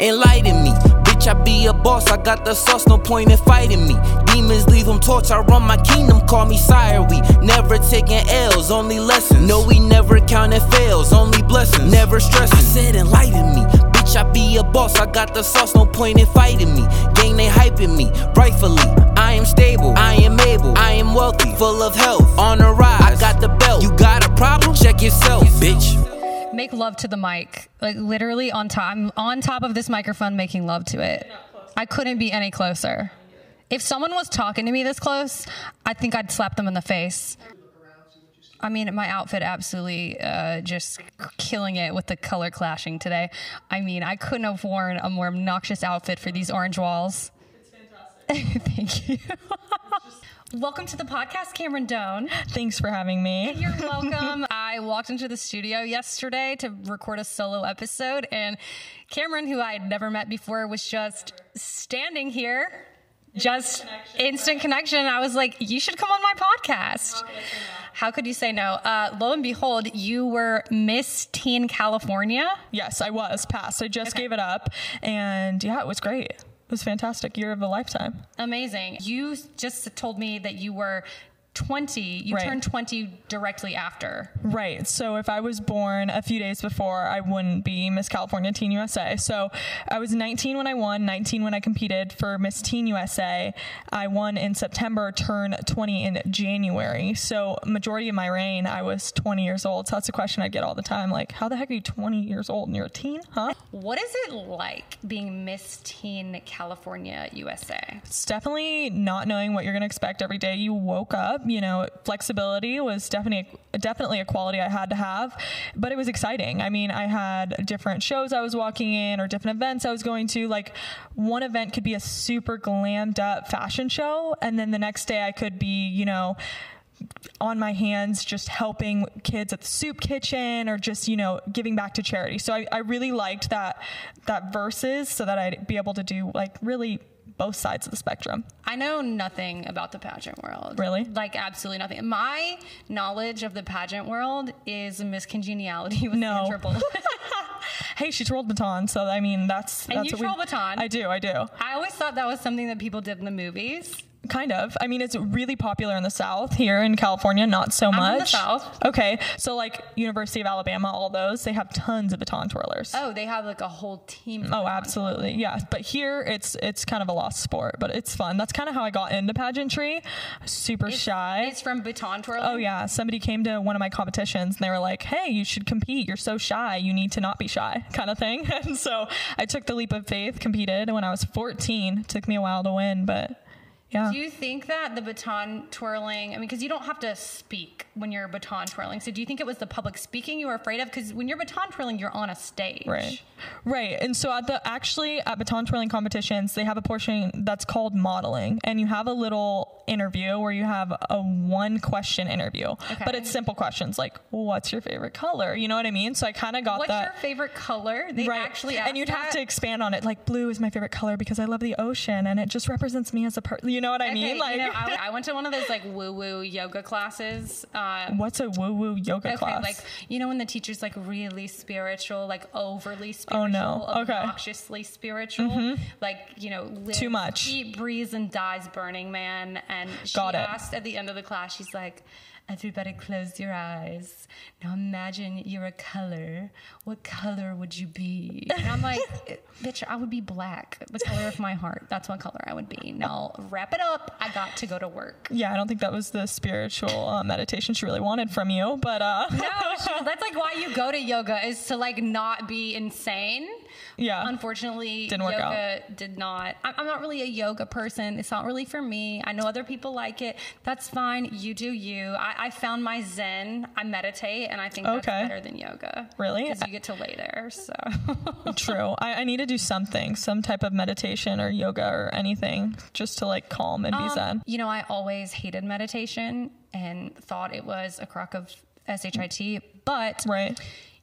enlighten me. Bitch, I be a boss, I got the sauce, no point in fighting me. Demons leave them torch, I run my kingdom, call me sire. We never taking L's, only lessons. No, we never counting fails, only blessings. Never stressing. I said enlighten me. Bitch, I be a boss, I got the sauce, no point in fighting me. Gang, they hyping me, rightfully. I am stable, I am able, I am wealthy, full of health, on the rise. I got the belt. You got a problem? Check yourself, bitch. Make love to the mic, like literally on top. I'm on top of this microphone, making love to it. I couldn't be any closer. If someone was talking to me this close, I think I'd slap them in the face. I mean, my outfit absolutely uh, just killing it with the color clashing today. I mean, I couldn't have worn a more obnoxious outfit for these orange walls. It's fantastic. Thank you. Welcome to the podcast, Cameron Doan. Thanks for having me. You're welcome. I walked into the studio yesterday to record a solo episode, and Cameron, who I had never met before, was just standing here. Just connection, instant right? connection. I was like, you should come on my podcast. How could you say no? Uh, lo and behold, you were Miss Teen California. Yes, I was passed. I just okay. gave it up, and yeah, it was great. Was fantastic. Year of a lifetime. Amazing. You just told me that you were 20 you right. turned 20 directly after. Right. So if i was born a few days before i wouldn't be miss california teen usa so i was 19 when i won 19 when i competed for miss teen usa i won in september turned 20 in january. So majority of my reign i was 20 years old. So that's a question i get all the time like how the heck are you 20 years old and you're a teen huh? What is it like being miss teen california usa it's definitely not knowing what you're going to expect every day. You woke up you know, flexibility was definitely definitely a quality I had to have, but it was exciting. I mean, I had different shows I was walking in or different events I was going to. Like one event could be a super glammed up fashion show, and then the next day I could be, you know, on my hands just helping kids at the soup kitchen or just you know giving back to charity so I, I really liked that that verses so that i'd be able to do like really both sides of the spectrum. I know nothing about the pageant world. Really? Like absolutely nothing. My knowledge of the pageant world is Miss Congeniality with no. Sandra hey, she twirled baton, so I mean that's. And that's you twirl baton. I do, I do. I always thought that was something that people did in the movies. Kind of. I mean, it's really popular in the South. Here in California, not so I'm much. In the South. Okay, so like University of Alabama, all those they have tons of baton twirlers. Oh, they have like a whole team. Oh, absolutely, yeah. But here, it's it's kind of a lost sport, but it's fun. That's kind of how I got into pageantry. Super it's, shy. It's from baton twirling. Oh yeah, somebody came to one of my competitions and they were like, "Hey, you should compete. You're so shy. You need to not be shy," kind of thing. and so I took the leap of faith, competed when I was 14. It took me a while to win, but yeah. Do you think that the baton twirling, I mean, because you don't have to speak when you're baton twirling. So do you think it was the public speaking you were afraid of? Because when you're baton twirling, you're on a stage. Right. Right. And so at the actually at baton twirling competitions, they have a portion that's called modeling. And you have a little interview where you have a one question interview. Okay. But it's simple questions like, what's your favorite color? You know what I mean? So I kind of got what's that. What's your favorite color? They right. actually And you'd that? have to expand on it. Like, blue is my favorite color because I love the ocean and it just represents me as a person. You know what I okay, mean? Like, you know, I, I, went to one of those like woo woo yoga classes. Um, What's a woo woo yoga okay, class? Like you know when the teacher's like really spiritual, like overly spiritual, oh no, okay, obnoxiously spiritual, mm-hmm. like you know live, too much, eat, breathes, and dies Burning Man. And she Got it. asked at the end of the class, she's like. Everybody close your eyes. Now imagine you're a color. What color would you be? And I'm like, bitch, I would be black. The color of my heart. That's what color I would be. Now wrap it up. I got to go to work. Yeah, I don't think that was the spiritual uh, meditation she really wanted from you, but uh No, she, that's like why you go to yoga is to like not be insane. Yeah. Unfortunately, didn't work yoga out. did not. I'm not really a yoga person. It's not really for me. I know other people like it. That's fine. You do you. I, I found my zen. I meditate, and I think that's okay. better than yoga. Really? Because you get to lay there. So true. I, I, need to do something, some type of meditation or yoga or anything, just to like calm and be um, zen. You know, I always hated meditation and thought it was a crock of shit, but right.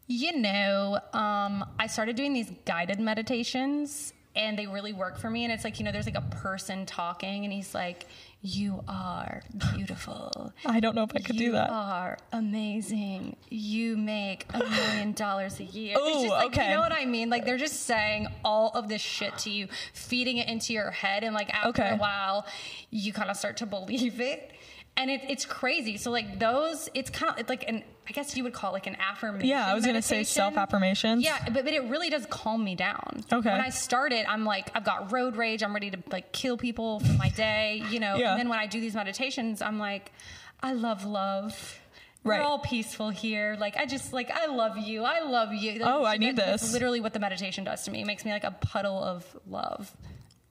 You know, um, I started doing these guided meditations and they really work for me. And it's like, you know, there's like a person talking, and he's like, You are beautiful. I don't know if I could you do that. You are amazing. You make a million dollars a year. just like, okay. you know what I mean? Like, they're just saying all of this shit to you, feeding it into your head. And like, after Okay. a while, you kind of start to believe it. And it, it's crazy. So like those, it's kind of it's like an, I guess you would call it like an affirmation. Yeah, I was gonna say self-affirmations. Yeah, but, but it really does calm me down. Okay. When I started, I'm like, I've got road rage. I'm ready to like kill people for my day, you know. Yeah. And then when I do these meditations, I'm like, I love love. Right. We're all peaceful here. Like I just like I love you. I love you. Like, Oh, I need that's this. Literally, what the meditation does to me. It makes me like a puddle of love.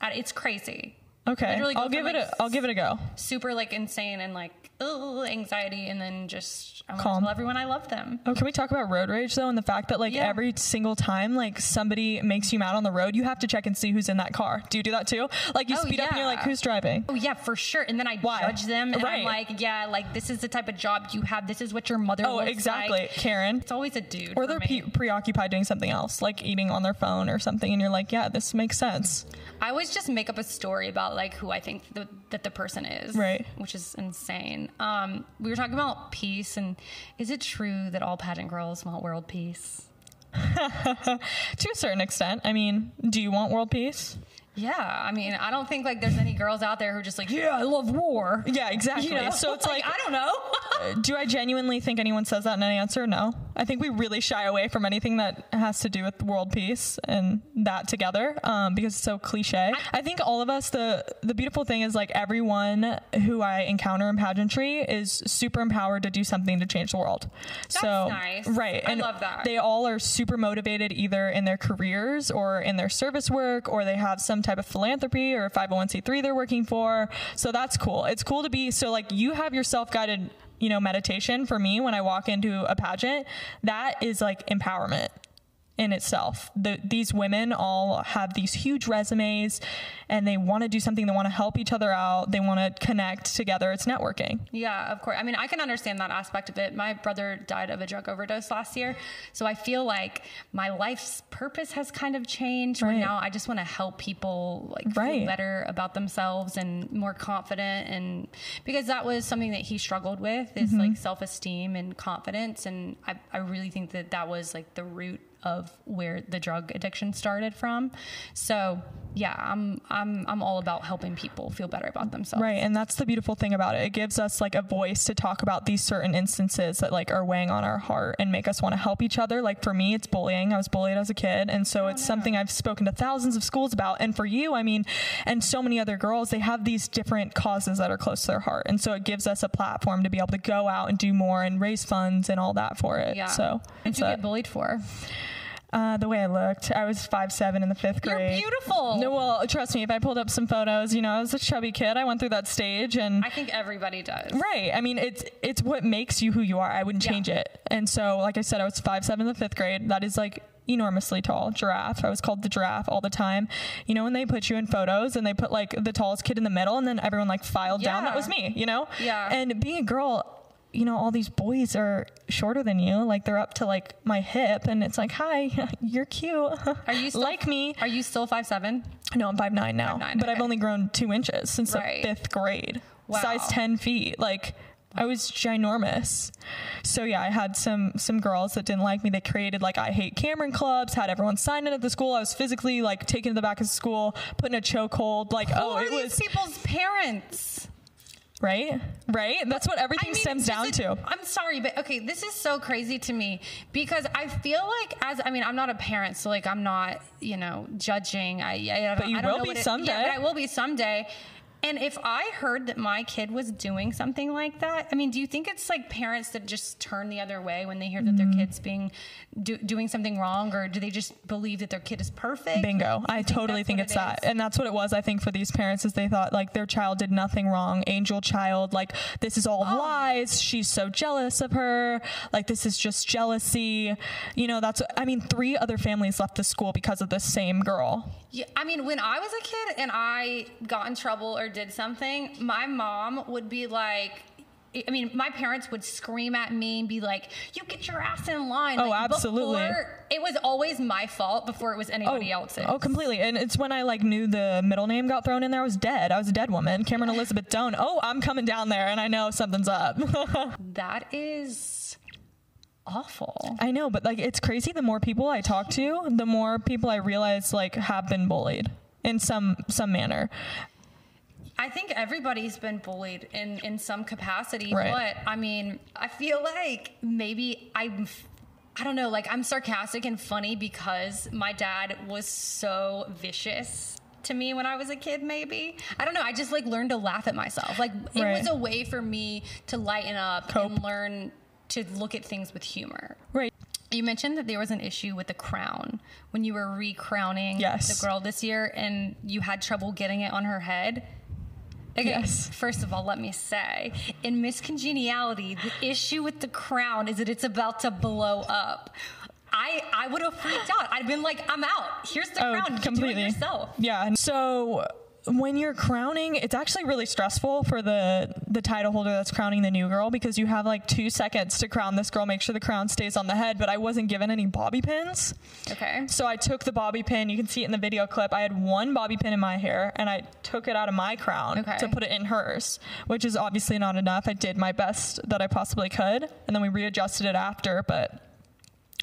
It's crazy. Okay, I'll give it a I'll give it a go. Super like insane and like ugh, anxiety, and then just I want Calm. to tell everyone I love them. Oh, can we talk about road rage though, and the fact that like Yeah. every single time like somebody makes you mad on the road, you have to check and see who's in that car. Do you do that too? Like you Oh, speed up and you're like, who's driving? Oh yeah, for sure. And then I Why? judge them, and Right. I'm like, yeah, like this is the type of job you have. This is what your mother. Oh, looks exactly, like. Karen. It's always a dude. Or they're pe- preoccupied doing something else, like eating on their phone or something, and you're like, yeah, this makes sense. I always just make up a story about like who I think the, that the person is, Right. Which is insane. Um, we were talking about peace, and is it true that all pageant girls want world peace? To a certain extent, I mean, do you want world peace? Yeah, I mean, I don't think like there's any girls out there who are just like, yeah, I love war. Yeah, exactly. You know? So it's like, I don't know. do I genuinely think anyone says that in an answer? No. I think we really shy away from anything that has to do with world peace and that together um, because it's so cliche. I think all of us, the the beautiful thing is like everyone who I encounter in pageantry is super empowered to do something to change the world. so nice. right, I and love that. They all are super motivated either in their careers or in their service work or they have some type of philanthropy or 501c3 they're working for. So that's cool. It's cool to be so like you have your self-guided, you know, meditation for me when I walk into a pageant, that is like empowerment in itself. The, these women all have these huge resumes and they want to do something. They want to help each other out. They want to connect together. It's networking. Yeah, of course. I mean, I can understand that aspect of it. My brother died of a drug overdose last year. So I feel like my life's purpose has kind of changed where Right. now I just want to help people like Right. feel better about themselves and more confident and because that was something that he struggled with is Mm-hmm. like self-esteem and confidence and I, I really think that that was like the root of where the drug addiction started from. So yeah, I'm I'm I'm all about helping people feel better about themselves. Right, and that's the beautiful thing about it. It gives us like a voice to talk about these certain instances that like are weighing on our heart and make us want to help each other. Like for me, it's bullying. I was bullied as a kid, and so oh, it's something I've spoken to thousands of schools about. And for you, I mean, and so many other girls, they have these different causes that are close to their heart, and so it gives us a platform to be able to go out and do more and raise funds and all that for it. Yeah. So what did you get bullied for? Uh, the way I looked, I was five seven in the fifth grade. You're beautiful. No, well, trust me. If I pulled up some photos, you know, I was a chubby kid. I went through that stage, and I think everybody does. Right. I mean, it's it's what makes you who you are. I wouldn't Yeah. change it. And so, like I said, I was five seven in the fifth grade. That is like enormously tall. Giraffe. I was called the giraffe all the time. You know, when they put you in photos and they put like the tallest kid in the middle, and then everyone like filed down. That was me. You know. Yeah. And being a girl. You know, all these boys are shorter than you. Like they're up to like my hip, and it's like, "Hi, you're cute. Are you still, like me?" Are you still five seven? No, I'm five nine now, 5'9", but I've only grown two inches since Right. the fifth grade. Wow. Size ten feet, like I was ginormous. So yeah, I had some some girls that didn't like me. They created like I hate Cameron clubs, had everyone sign in at the school. I was physically like taken to the back of school, put in a chokehold. Like Who oh, are it these was people's parents? Right, right. That's what everything stems down it- to. I'm sorry, but okay, this is so crazy to me because I feel like as I mean, I'm not a parent, so like I'm not, you know, judging. I, I, I But you I don't will be what it- someday. Yeah, but I will be someday. And if I heard that my kid was doing something like that, I mean, do you think it's like parents that just turn the other way when they hear that Mm-hmm. their kid's being do, doing something wrong, or do they just believe that their kid is perfect? Bingo. I you totally think it's it that. And that's what it was, I think, for these parents is they thought like their child did nothing wrong. Angel child, like this is Oh. all lies. She's so jealous of her. Like this is just jealousy. You know, that's I mean, three other families left the school because of the same girl. Yeah, I mean, when I was a kid and I got in trouble or did something, my mom would be like, I mean, my parents would scream at me and be like, "You get your ass in line." Oh, Like, absolutely. it was always my fault before it was anybody oh, else's. Oh, completely. And it's when I like knew the middle name got thrown in there. I was dead. I was a dead woman. Cameron Elizabeth Doan. Oh, I'm coming down there, and I know something's up. That is awful. I know, but like it's crazy. The more people I talk to, the more people I realize like have been bullied in some some manner. I think everybody's been bullied in in some capacity, Right. but I mean, I feel like maybe I'm I don't know, like I'm sarcastic and funny because my dad was so vicious to me when I was a kid maybe. I don't know, I just like learned to laugh at myself. Like it Right. was a way for me to lighten up Cope. and learn to look at things with humor. Right. You mentioned that there was an issue with the crown when you were recrowning Yes. the girl this year and you had trouble getting it on her head. Okay, Yes. first of all, let me say, in Miss Congeniality, the issue with the crown is that it's about to blow up. I I would have freaked out. I'd been like, I'm out. Here's the Oh, crown. Completely. yourself. Yeah. So when you're crowning, it's actually really stressful for the the title holder that's crowning the new girl because you have like two seconds to crown this girl, make sure the crown stays on the head. But I wasn't given any bobby pins. Okay. So I took the bobby pin. You can see it in the video clip. I had one bobby pin in my hair, and I took it out of my crown Okay. to put it in hers, which is obviously not enough. I did my best that I possibly could, and then we readjusted it after, but.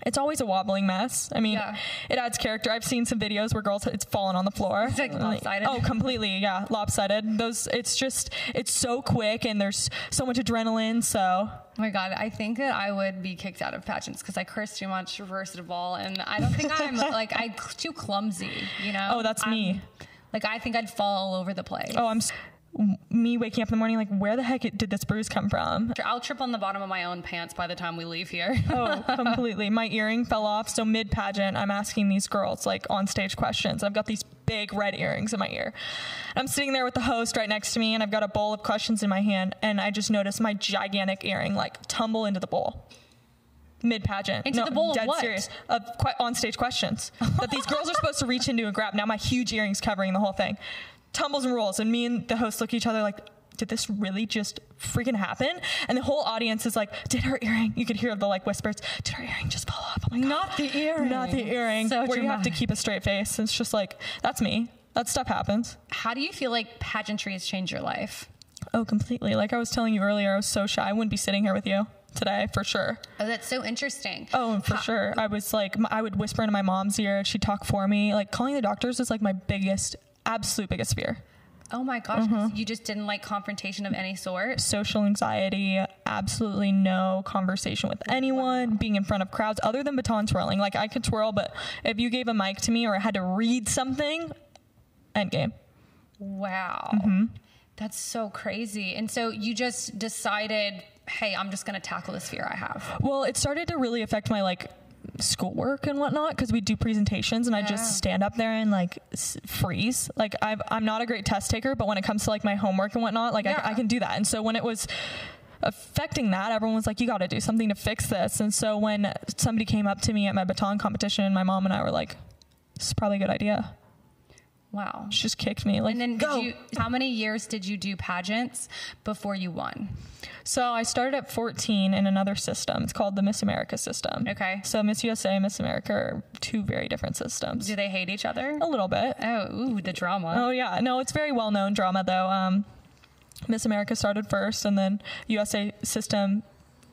It's always a wobbling mess. I mean, Yeah. it adds character. I've seen some videos where girls it's fallen on the floor. It's like lopsided. Oh, completely. Yeah, lopsided. Those. It's just. It's so quick, and there's so much adrenaline. So Oh my god, I think that I would be kicked out of pageants because I curse too much, first of all, and I don't think I'm like I'm too clumsy. You know? Oh, that's I'm- me. Like I think I'd fall all over the place. oh, I'm. Me waking up in the morning like, where the heck did this bruise come from? I'll trip on the bottom of my own pants by the time we leave here. Oh, completely. My earring fell off. So mid pageant, I'm asking these girls like on stage questions. I've got these big red earrings in my ear. I'm sitting there with the host right next to me, and I've got a bowl of questions in my hand, and I just noticed my gigantic earring like tumble into the bowl. Mid pageant, Into the bowl of dead what? serious of que- on stage questions that these girls are supposed to reach into and grab. Now my huge earrings covering the whole thing, tumbles and rolls, and me and the host look at each other like, did this really just freaking happen? And the whole audience is like, did her earring? You could hear the like whispers, did her earring just fall off? I'm like, Not the earring. not the earring. So where you have to keep a straight face. It's just like that's me. That stuff happens. How do you feel like pageantry has changed your life? Oh, completely. Like I was telling you earlier, I was so shy. I wouldn't be sitting here with you today for sure. Oh, that's so interesting. Oh, for sure. I was like, I would whisper into my mom's ear. She'd talk for me. Like calling the doctors is like my biggest, absolute biggest fear. Oh my gosh, Mm-hmm. you just didn't like confrontation of any sort. Social anxiety, absolutely no conversation with anyone, being in front of crowds other than baton twirling. Like I could twirl, but if you gave a mic to me or I had to read something, end game. Wow. Mm-hmm. That's so crazy. And so you just decided, hey, I'm just going to tackle this fear I have. Well, it started to really affect my like schoolwork and whatnot because we do presentations and I just stand up there and like s- freeze. Like I've, I'm not a great test taker, but when it comes to like my homework and whatnot, like Yeah. I, I can do that. And so when it was affecting that, everyone was like, "You got to do something to fix this." And so when somebody came up to me at my baton competition, my mom and I were like, "This is probably a good idea." Wow. She just kicked me like, And then "Go." you, how many years did you do pageants before you won? So I started at 14 in another system. It's called the Miss America system. Okay. So Miss USA and Miss America are two very different systems. Do they hate each other? A little bit. Oh, ooh, the drama. Oh yeah, no, it's very well known drama though. Um, Miss America started first, and then USA system,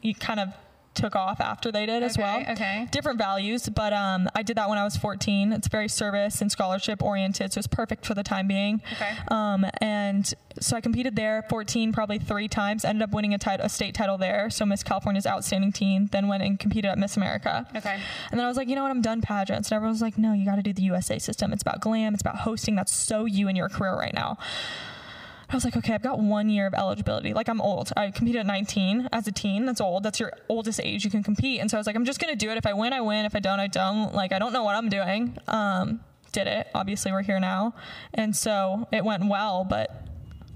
you kind of took off after they did as well. okay. Different values, but um, I did that when I was 14. It's very service and scholarship oriented, so it's perfect for the time being. Okay. Um, and so I competed there 14, probably three times. Ended up winning a, title, a state title there. So Miss California's outstanding teen. Then went and competed at Miss America. Okay. And then I was like, you know what? I'm done pageants. And everyone was like, no, you got to do the USA system. It's about glam. It's about hosting. That's so you in your career right now. I was like, okay, I've got one year of eligibility. Like I'm old. I competed at 19 as a teen. That's old. That's your oldest age you can compete. And so I was like, I'm just gonna do it. If I win, I win. If I don't, I don't. Like I don't know what I'm doing. Um, did it. Obviously, we're here now, and so it went well, but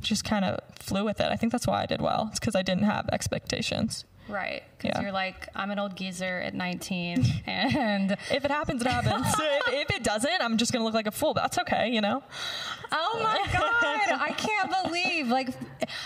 just kind of flew with it. I think that's why I did well. It's because I didn't have expectations. Right. Because Yeah. you're like, I'm an old geezer at 19, and If it happens, it happens. if, if it doesn't, I'm just gonna look like a fool. But that's okay, you know. oh my god, I can't believe like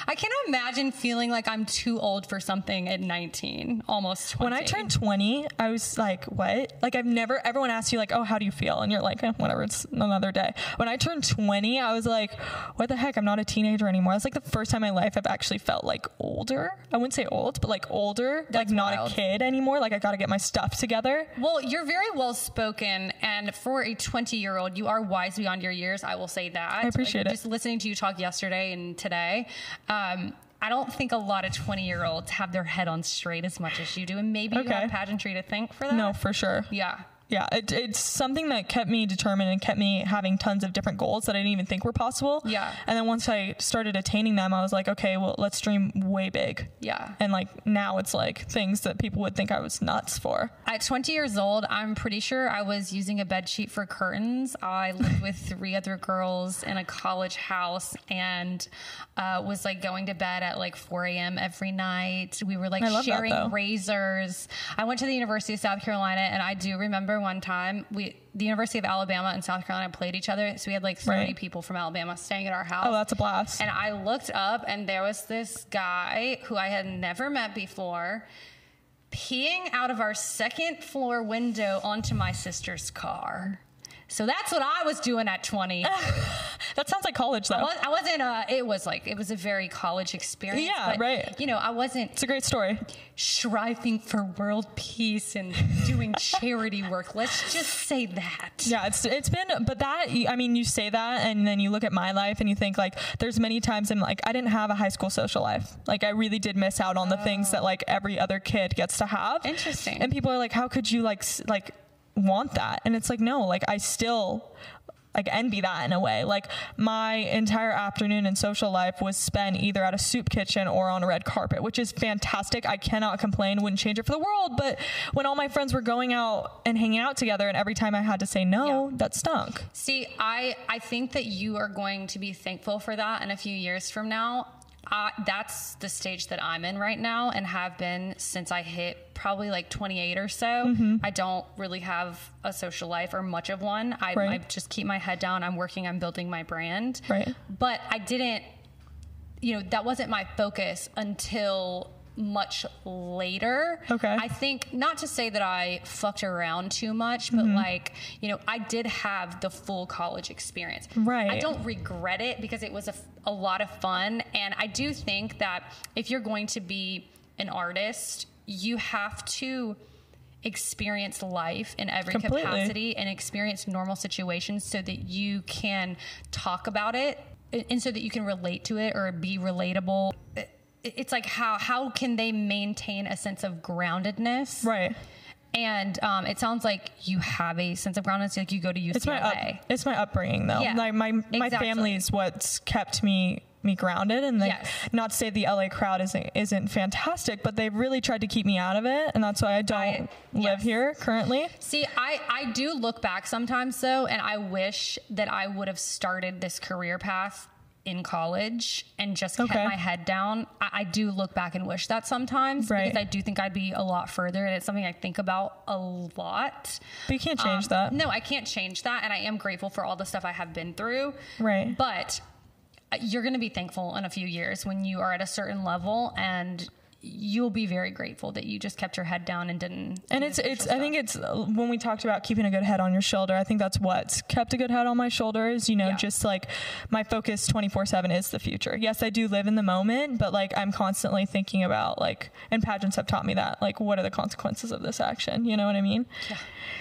I can't imagine feeling like I'm too old for something at 19, almost 20. When I turned 20, I was like, what? Like, I've never, everyone asks you, like, oh, how do you feel? And you're like, eh, whatever, it's another day. When I turned 20, I was like, what the heck? I'm not a teenager anymore. That's like the first time in my life I've actually felt like older. I wouldn't say old, but like older, like not wild. a kid anymore. Like, I got to get my stuff together. Well, you're very well spoken, and for a 20 year old, you are wise beyond your years. I will say that. I appreciate it. Just listening to you talk yesterday and today, um, I don't think a lot of 20 year olds have their head on straight as much as you do, and maybe you have pageantry to thank for that. No, for sure. Yeah. Yeah, it, it's something that kept me determined and kept me having tons of different goals that I didn't even think were possible. Yeah. And then once I started attaining them, I was like, okay, well, let's dream way big. Yeah. And like now it's like things that people would think I was nuts for. At 20 years old, I'm pretty sure I was using a bed sheet for curtains. I lived with three other girls in a college house and uh, was like going to bed at like 4 a.m. every night. We were like love that, sharing razors. I went to the University of South Carolina and I do remember one time we, the University of Alabama and South Carolina played each other. So we had like 30 Right. people from Alabama staying at our house. Oh, that's a blast. And I looked up, and there was this guy who I had never met before peeing out of our second floor window onto my sister's car. So that's what I was doing at 20. that sounds like college though. I, was, I wasn't, uh, it was like, it was a very college experience. Yeah, but, right. You know, I wasn't It's a great story. striving for world peace and doing charity work. Let's just say that. Yeah, it's it's been, but that I mean, you say that, and then you look at my life, and you think like, there's many times I'm like, I didn't have a high school social life. Like, I really did miss out on the things that like every other kid gets to have. Interesting. And people are like, how could you like like want that? And it's like, no, like I still like envy that in a way. Like my entire afternoon and social life was spent either at a soup kitchen or on a red carpet, which is fantastic. I cannot complain, wouldn't change it for the world. But when all my friends were going out and hanging out together, and every time I had to say no, Yeah. that stunk. See, I I think that you are going to be thankful for that in a few years from now. Uh, that's the stage that I'm in right now and have been since I hit probably like 28 or so. Mm-hmm. I don't really have a social life or much of one. I, Right. I just keep my head down. I'm working on building my brand. Right. But I didn't, you know, that wasn't my focus until much later. Okay. I think not to say that I fucked around too much, but Mm-hmm. like, you know, I did have the full college experience. Right. I don't regret it because it was a, a lot of fun. And I do think that if you're going to be an artist, you have to experience life in every Completely. capacity and experience normal situations so that you can talk about it and so that you can relate to it or be relatable. It- It's like how how can they maintain a sense of groundedness? Right. And um, it sounds like you have a sense of groundedness. Like you go to UCLA. It's my up, it's my upbringing though. Yeah, like my my exactly. family is what's kept me me grounded and like Yes. not to say the LA crowd isn't isn't fantastic, but they've really tried to keep me out of it and that's why I don't I- live yes. here currently. See, I, I do look back sometimes though, and I wish that I would have started this career path in college and just kept Okay. my head down. I, I do look back and wish that sometimes Right. because I do think I'd be a lot further, and it's something I think about a lot. But you can't change Um, that. No, I can't change that, and I am grateful for all the stuff I have been through. Right. But uh, you're going to be thankful in a few years when you are at a certain level, and you'll be very grateful that you just kept your head down and didn't. And it's it's social I think it's when we talked about keeping a good head on your shoulder, I think that's what's kept a good head on my shoulders, you know, Yeah. just like my focus 24/7 is the future. Yes, I do live in the moment, but like I'm constantly thinking about like and pageants have taught me that, like what are the consequences of this action, you know what I mean? Yeah.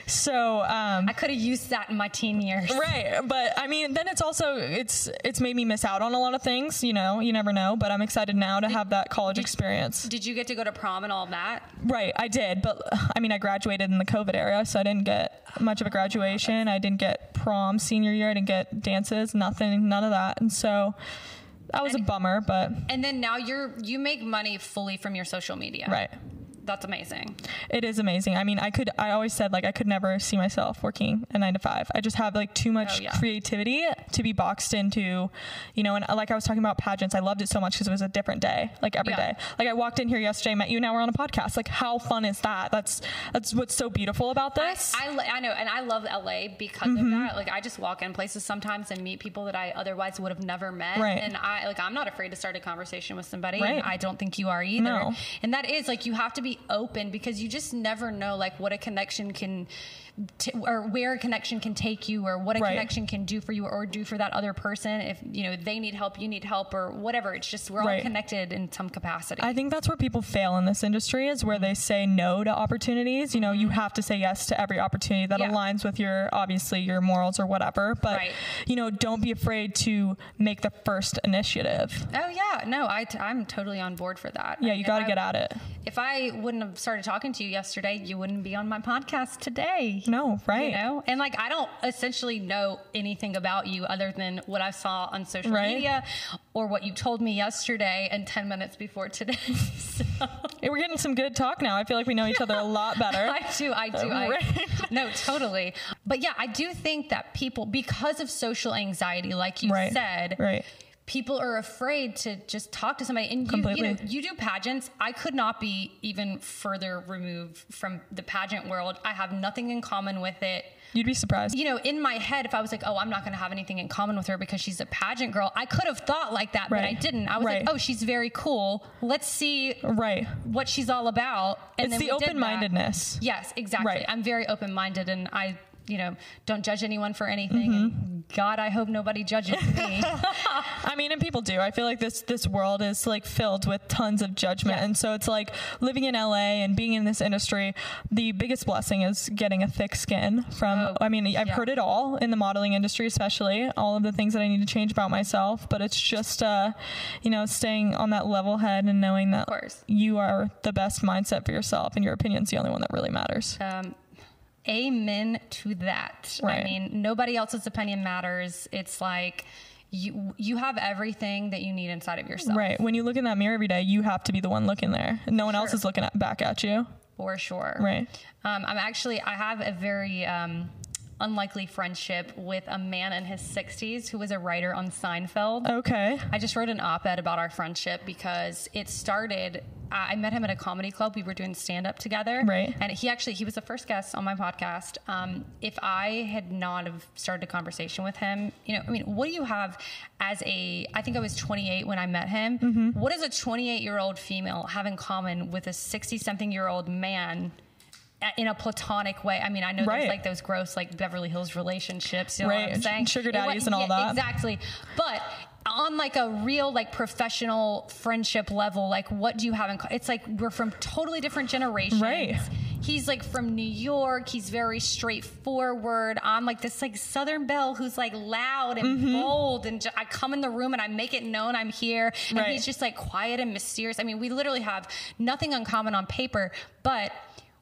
So, um I could have used that in my teen years. Right, but I mean, then it's also it's it's made me miss out on a lot of things. You know, you never know. But I'm excited now to have that college experience. Did you get to go to prom and all that? Right, I did, but I mean, I graduated in the COVID era, so I didn't get much of a graduation. I didn't get prom senior year. I didn't get dances, nothing, none of that, and so that was a bummer. But And then now you're you make money fully from your social media. right, that's amazing. It is amazing. I mean, I could. I always said like I could never see myself working a nine to five. I just have like too much Oh, yeah. creativity to be boxed into, you know. And uh, like I was talking about pageants, I loved it so much because it was a different day, like every day. Yeah. Like I walked in here yesterday, met you, and now we're on a podcast. Like how fun is that? That's that's what's so beautiful about this. I, li- I know, and I love LA because Mm-hmm. of that. Like, I just walk in places sometimes and meet people that I otherwise would have never met. Right. And I like, I'm not afraid to start a conversation with somebody. Right. And I don't think you are either. No. And that is like, you have to be open because you just never know like what a connection can. T- or where a connection can take you, or what a Right. connection can do for you, or do for that other person. If you know they need help, you need help, or whatever. It's just we're all connected in some capacity. I think that's where people fail in this industry is where they mm-hmm. say no to opportunities. You know, you mm-hmm. have to say yes to every opportunity that Yeah. aligns with your obviously your morals or whatever. But Right. you know, don't be afraid to make the first initiative. oh yeah, no, I t- I'm totally on board for that. Yeah, you got to get at it. If I wouldn't have started talking to you yesterday, you wouldn't be on my podcast today. No, right. You know, and like I don't essentially know anything about you other than what I saw on social Right. media or what you told me yesterday and 10 minutes before today. so Hey, we're getting some good talk now. I feel like we know each other a lot better. I do, I do. I, Right. no, totally. But yeah, I do think that people, because of social anxiety, like you Right, said, right. People are afraid to just talk to somebody. And you, you know, you do pageants. I could not be even further removed from the pageant world. I have nothing in common with it. You'd be surprised. You know, in my head, if I was like, oh, I'm not going to have anything in common with her because she's a pageant girl, I could have thought like that, but I didn't. I was Right. like, oh, she's very cool. Let's see right. what she's all about. And It's then the we did that. open mindedness. Yes, exactly. Right. I'm very open minded and I, you know, don't judge anyone for anything. Mm-hmm. God, I hope nobody judges me. I mean, and people do. I feel like this this world is like filled with tons of judgment, Yeah. and so it's like living in LA and being in this industry. The biggest blessing is getting a thick skin. From Oh, I mean, I've yeah. heard it all in the modeling industry, especially all of the things that I need to change about myself. But it's just, uh, you know, staying on that level head and knowing that you are the best mindset for yourself, and your opinion's the only one that really matters. um, amen to that. I mean, nobody else's opinion matters. It's like you you have everything that you need inside of yourself. Right. When you look in that mirror every day, you have to be the one looking there. No one else is looking at, back at you. For sure. Right. Um, I'm actually, I have a very um, unlikely friendship with a man in his 60s who was a writer on Seinfeld. Okay. I just wrote an op ed about our friendship because it started. I met him at a comedy club. We were doing stand up together. Right. And he actually, he was the first guest on my podcast. Um, if I had not have started a conversation with him, you know, I mean, what do you have as a, I think I was 28 when I met him. Mm-hmm. What does a 28 year old female have in common with a 60 something year old man? In a platonic way. I mean, I know Right. there's like those gross, like Beverly Hills relationships. You know Right. what I'm saying? Sugar daddies and all yeah, that. Exactly. But on like a real like professional friendship level, like what do you have in co- it's like we're from totally different generations. Right. He's like from New York. He's very straightforward. I'm like this like Southern belle who's like loud and Mm-hmm. bold, and I come in the room and I make it known I'm here, and Right. he's just like quiet and mysterious. I mean, we literally have nothing uncommon on paper, but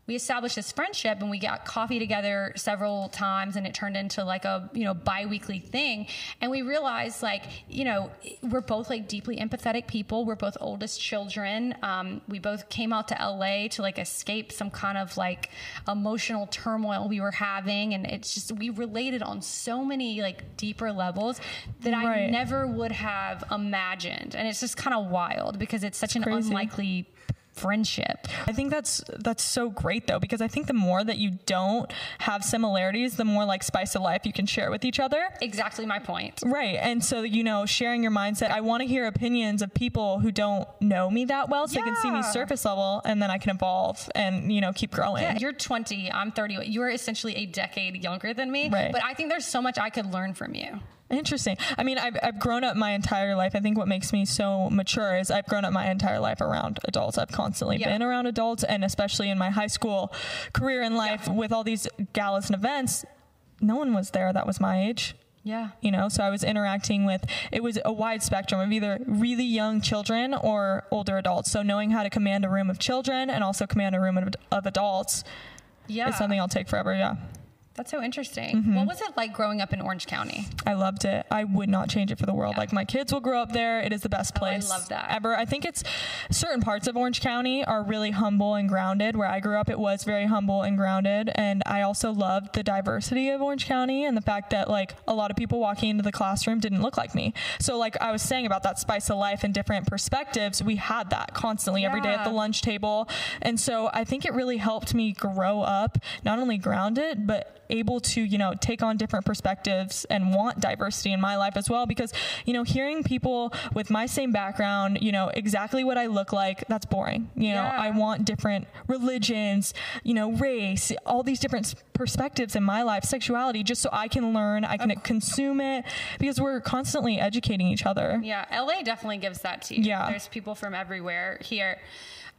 we established this friendship and we got coffee together several times and it turned into like a you know bi-weekly thing. And we realized like you know we're both like deeply empathetic people. We're both oldest children. Um, we both came out to la to like escape some kind of like emotional turmoil we were having. And it's just we related on so many like deeper levels that i never would have imagined. And it's just kind of wild because it's such an crazy. unlikely friendship I think that's that's so great though because I think the more that you don't have similarities, the more like spice of life you can share with each other. exactly my point Right. And so, you know, sharing your mindset, I want to hear opinions of people who don't know me that well so they can see me surface level and then I can evolve and, you know, keep growing. Yeah, you're 20, I'm 30. You're essentially a decade younger than me. Right. But I think there's so much I could learn from you. Interesting. I mean, I've, I've grown up my entire life. I think what makes me so mature is I've grown up my entire life around adults. I've constantly Yeah. been around adults, and especially in my high school career in life Yeah. with all these galas and events, no one was there that was my age. Yeah. you know so i was interacting with it was a wide spectrum of either really young children or older adults so knowing how to command a room of children and also command a room of, of adults Yeah. is something i'll take forever yeah That's so interesting. Mm-hmm. What was it like growing up in Orange County? I loved it. I would not change it for the world. Like my kids will grow up there. It is the best Oh, I love that. ever. I think it's certain parts of Orange County are really humble and grounded. Where I grew up, it was very humble and grounded. And I also loved the diversity of Orange County and the fact that like a lot of people walking into the classroom didn't look like me. So like I was saying about that spice of life and different perspectives, we had that constantly every day at the lunch table. And so I think it really helped me grow up, not only grounded, but able to, you know, take on different perspectives and want diversity in my life as well. Because, you know, hearing people with my same background, you know, exactly what I look like, that's boring. You know, Yeah. I want different religions, you know, race, all these different perspectives in my life, sexuality, just so I can learn, I can consume it because we're constantly educating each other. Yeah, LA definitely gives that to you. Yeah. There's people from everywhere here.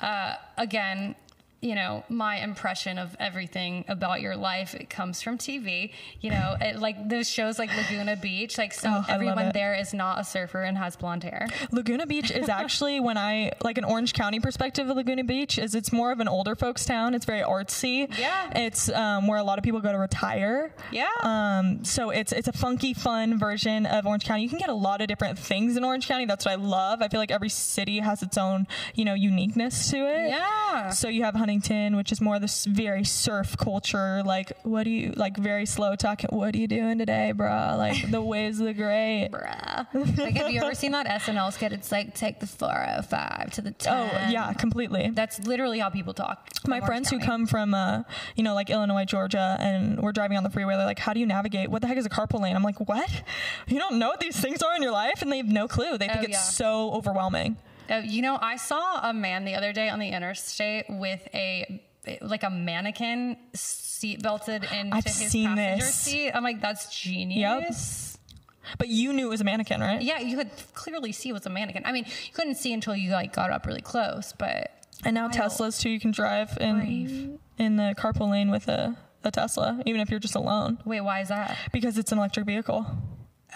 Uh, again, you know, my impression of everything about your life, it comes from TV. You know, it, like those shows like Laguna Beach, like so Oh, everyone there is not a surfer and has blonde hair. Laguna Beach is actually when I like an Orange County perspective of Laguna Beach is it's more of an older folks town. It's very artsy. Yeah. It's um, where a lot of people go to retire. Yeah. Um, so it's it's a funky, fun version of Orange County. You can get a lot of different things in Orange County. That's what I love. I feel like every city has its own you know uniqueness to it. Yeah. So you have Huntington, which is more this very surf culture. Like, what do you like? Very slow talking. What are you doing today, bruh? Like the waves are great. Bruh. Like, have you ever seen that SNL skit? It's like, take the 405 to the 10. Oh yeah, completely. That's literally how people talk. my friends who come from uh, you know like illinois georgia and we're driving on the freeway they're like how do you navigate what the heck is a carpool lane i'm like what you don't know what these things are in your life and they have no clue they think Oh, it's yeah. so overwhelming Oh, you know, I saw a man the other day on the interstate with a like a mannequin seat belted into I've his seen passenger this. seat. I'm like, that's genius. Yep. but you knew it was a mannequin right Yeah, you could clearly see it was a mannequin. I mean, you couldn't see until you like got up really close, but and now Wild. teslas too you can drive in Brave. in the carpool lane with a, a tesla even if you're just alone wait, why is that? because it's an electric vehicle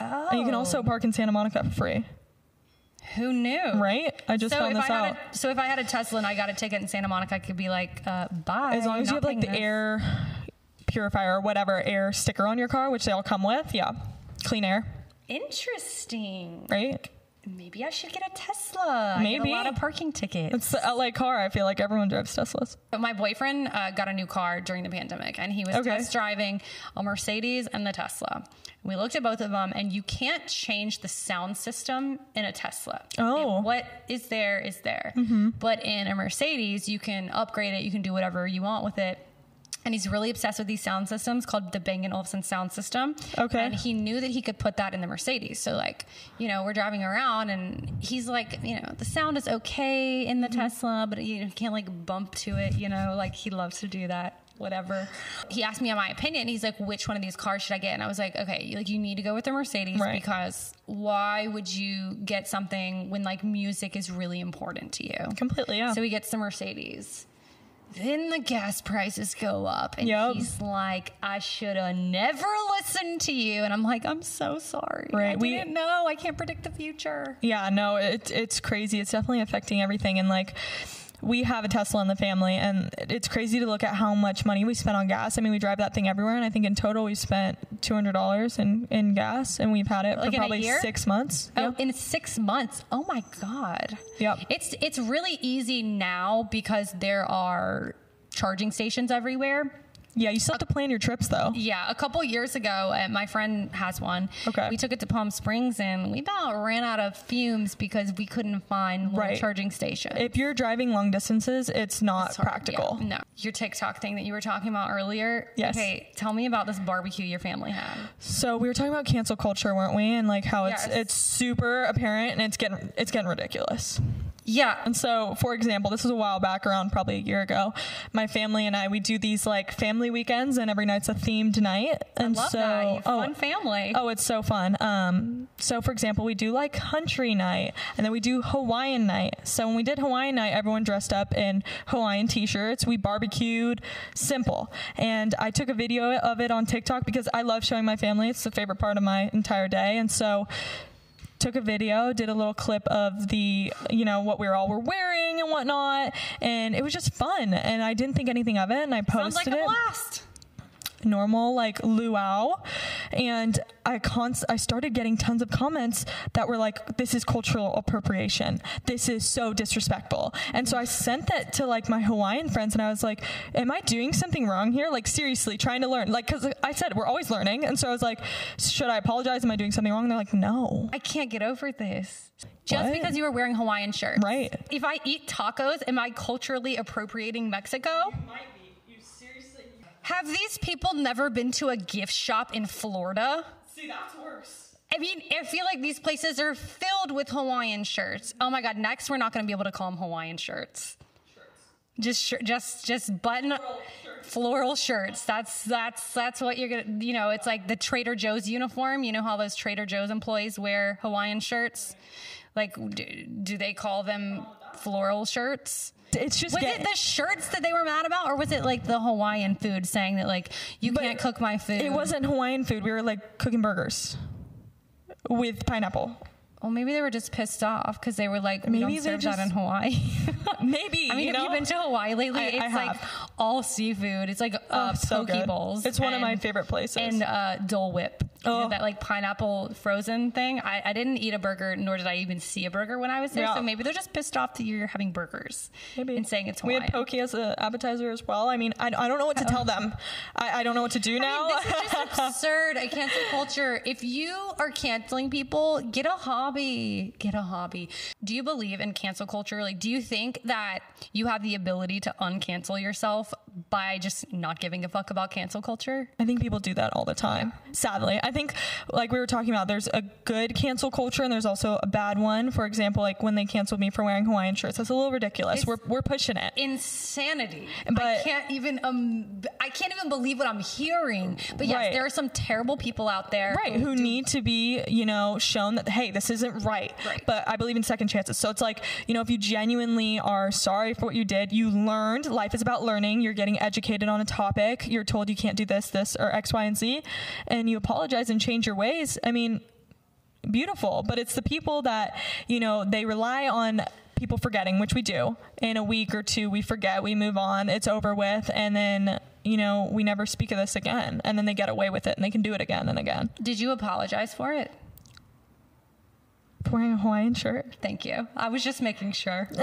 Oh, and you can also oh. park in santa monica for free who knew? right i just so found this out a, so if I had a Tesla and I got a ticket in Santa Monica, I could be like, uh, bye. as long as you have like the this. air purifier or whatever air sticker on your car which they all come with yeah clean air Interesting. right Maybe I should get a Tesla. Maybe. a lot of parking tickets. It's the LA car. I feel like everyone drives Teslas. But my boyfriend uh, got a new car during the pandemic, and he was Okay. test driving a Mercedes and the Tesla. We looked at both of them, and you can't change the sound system in a Tesla. Oh. what is there is there. But in a Mercedes, you can upgrade it. You can do whatever you want with it. And he's really obsessed with these sound systems called the Bang & Olufsen sound system. Okay. And he knew that he could put that in the Mercedes. So like, you know, we're driving around and he's like, you know, the sound is okay in the mm-hmm. Tesla, but you can't like bump to it, you know, like he loves to do that. Whatever. He asked me on my opinion. He's like, which one of these cars should I get? And I was like, okay, like you need to go with the Mercedes Right. because why would you get something when like music is really important to you? Completely, yeah. So he gets the Mercedes. Then the gas prices go up, and Yep. he's like, "I should have never listened to you." And I'm like, "I'm so sorry. I we- didn't know. I can't predict the future." yeah, no, it, it's crazy. It's definitely affecting everything. And like, we have a Tesla in the family, and it's crazy to look at how much money we spent on gas. I mean, we drive that thing everywhere, and I think in total we spent two hundred dollars in in gas, and we've had it Like for probably six months. Oh, Yep. in six months. Oh my god. Yep. It's it's really easy now because there are charging stations everywhere. Yeah, you still have to plan your trips though. Yeah, a couple years ago, uh, my friend has one. Okay. We took it to Palm Springs and we about ran out of fumes because we couldn't find little Right. charging stations. If you're driving long distances, it's not It's practical. yeah. No. Your TikTok thing that you were talking about earlier. Yes. Okay, tell me about this barbecue your family had. So we were talking about cancel culture, weren't we? And like how it's Yes. it's super apparent and it's getting it's getting ridiculous. Yeah. And so, for example, this was a while back, around probably a year ago. My family and I, we do these like family weekends, and every night's a themed night. And Love so, that. Oh, fun family. oh, it's so fun. Um, so for example, we do like country night, and then we do Hawaiian night. So when we did Hawaiian night, everyone dressed up in Hawaiian t-shirts. We barbecued, simple. And I took a video of it on TikTok because I love showing my family. It's the favorite part of my entire day. And so took a video, did a little clip of the, you know, what we all were wearing and whatnot, and it was just fun. And I didn't think anything of it, and I posted Sounds like a it. blast. Normal like luau and I const- I started getting tons of comments that were like this is cultural appropriation this is so disrespectful and so I sent that to like my Hawaiian friends and I was like am I doing something wrong here like seriously trying to learn like cuz I said we're always learning and so I was like should I apologize am I doing something wrong and they're like no I can't get over this. Just What? because you were wearing Hawaiian shirts. Right. If I eat tacos, am I culturally appropriating Mexico? Have these people never been to a gift shop in Florida? see that's worse I mean, I feel like these places are filled with Hawaiian shirts. Oh my God! Next, we're not going to be able to call them Hawaiian shirts. Just, shir- just, just button floral shirts. That's that's that's what you're gonna. You know, it's like the Trader Joe's uniform. You know how those Trader Joe's employees wear Hawaiian shirts? Like, do, do they call them floral shirts? It's just Was get- it the shirts that they were mad about, or was it like the Hawaiian food saying that like you can't cook my food? It wasn't Hawaiian food. We were like cooking burgers with pineapple. Well, maybe they were just pissed off because they were like, we Maybe don't they're serve that in Hawaii. Maybe. I mean, you have know? you been to Hawaii lately? I- it's I like all seafood. It's like uh, Oh, so poke good. bowls. It's one of my favorite places. And uh, Dole Whip. You know, Oh. that like pineapple frozen thing. I, I didn't eat a burger, nor did I even see a burger when I was there. Yeah. So maybe they're just pissed off that you're having burgers Maybe. and saying it's Hawaiian. we had poke as an appetizer as well. I mean, I, I don't know what to tell them. I, I don't know what to do now. I mean, this is just absurd. A cancel culture. If you are canceling people, get a hobby. Get a hobby. Do you believe in cancel culture? Like, do you think that you have the ability to uncancel yourself by just not giving a fuck about cancel culture? I think people do that all the time. Sadly, I think like we were talking about, there's a good cancel culture and there's also a bad one. For example, like when they canceled me for wearing Hawaiian shirts, that's a little ridiculous. It's- we're we're pushing it. Insanity. But I can't even um I can't even believe what I'm hearing. But yes, Right. there are some terrible people out there Right, who do- need to be, you know, shown that hey, this isn't right. Right. But I believe in second chances. So it's like, you know, if you genuinely are sorry for what you did, you learned. Life is about learning. You're getting educated on a topic. You're told you can't do this, this, or X, Y, and Z, and you apologize and change your ways. I mean, beautiful. But it's the people that, you know, they rely on people forgetting, which we do. In a week or two, we forget, we move on, it's over with, and then. You know, we never speak of this again. And then they get away with it and they can do it again and again. Did you apologize for it? Wearing a Hawaiian shirt. Thank you. I was just making sure.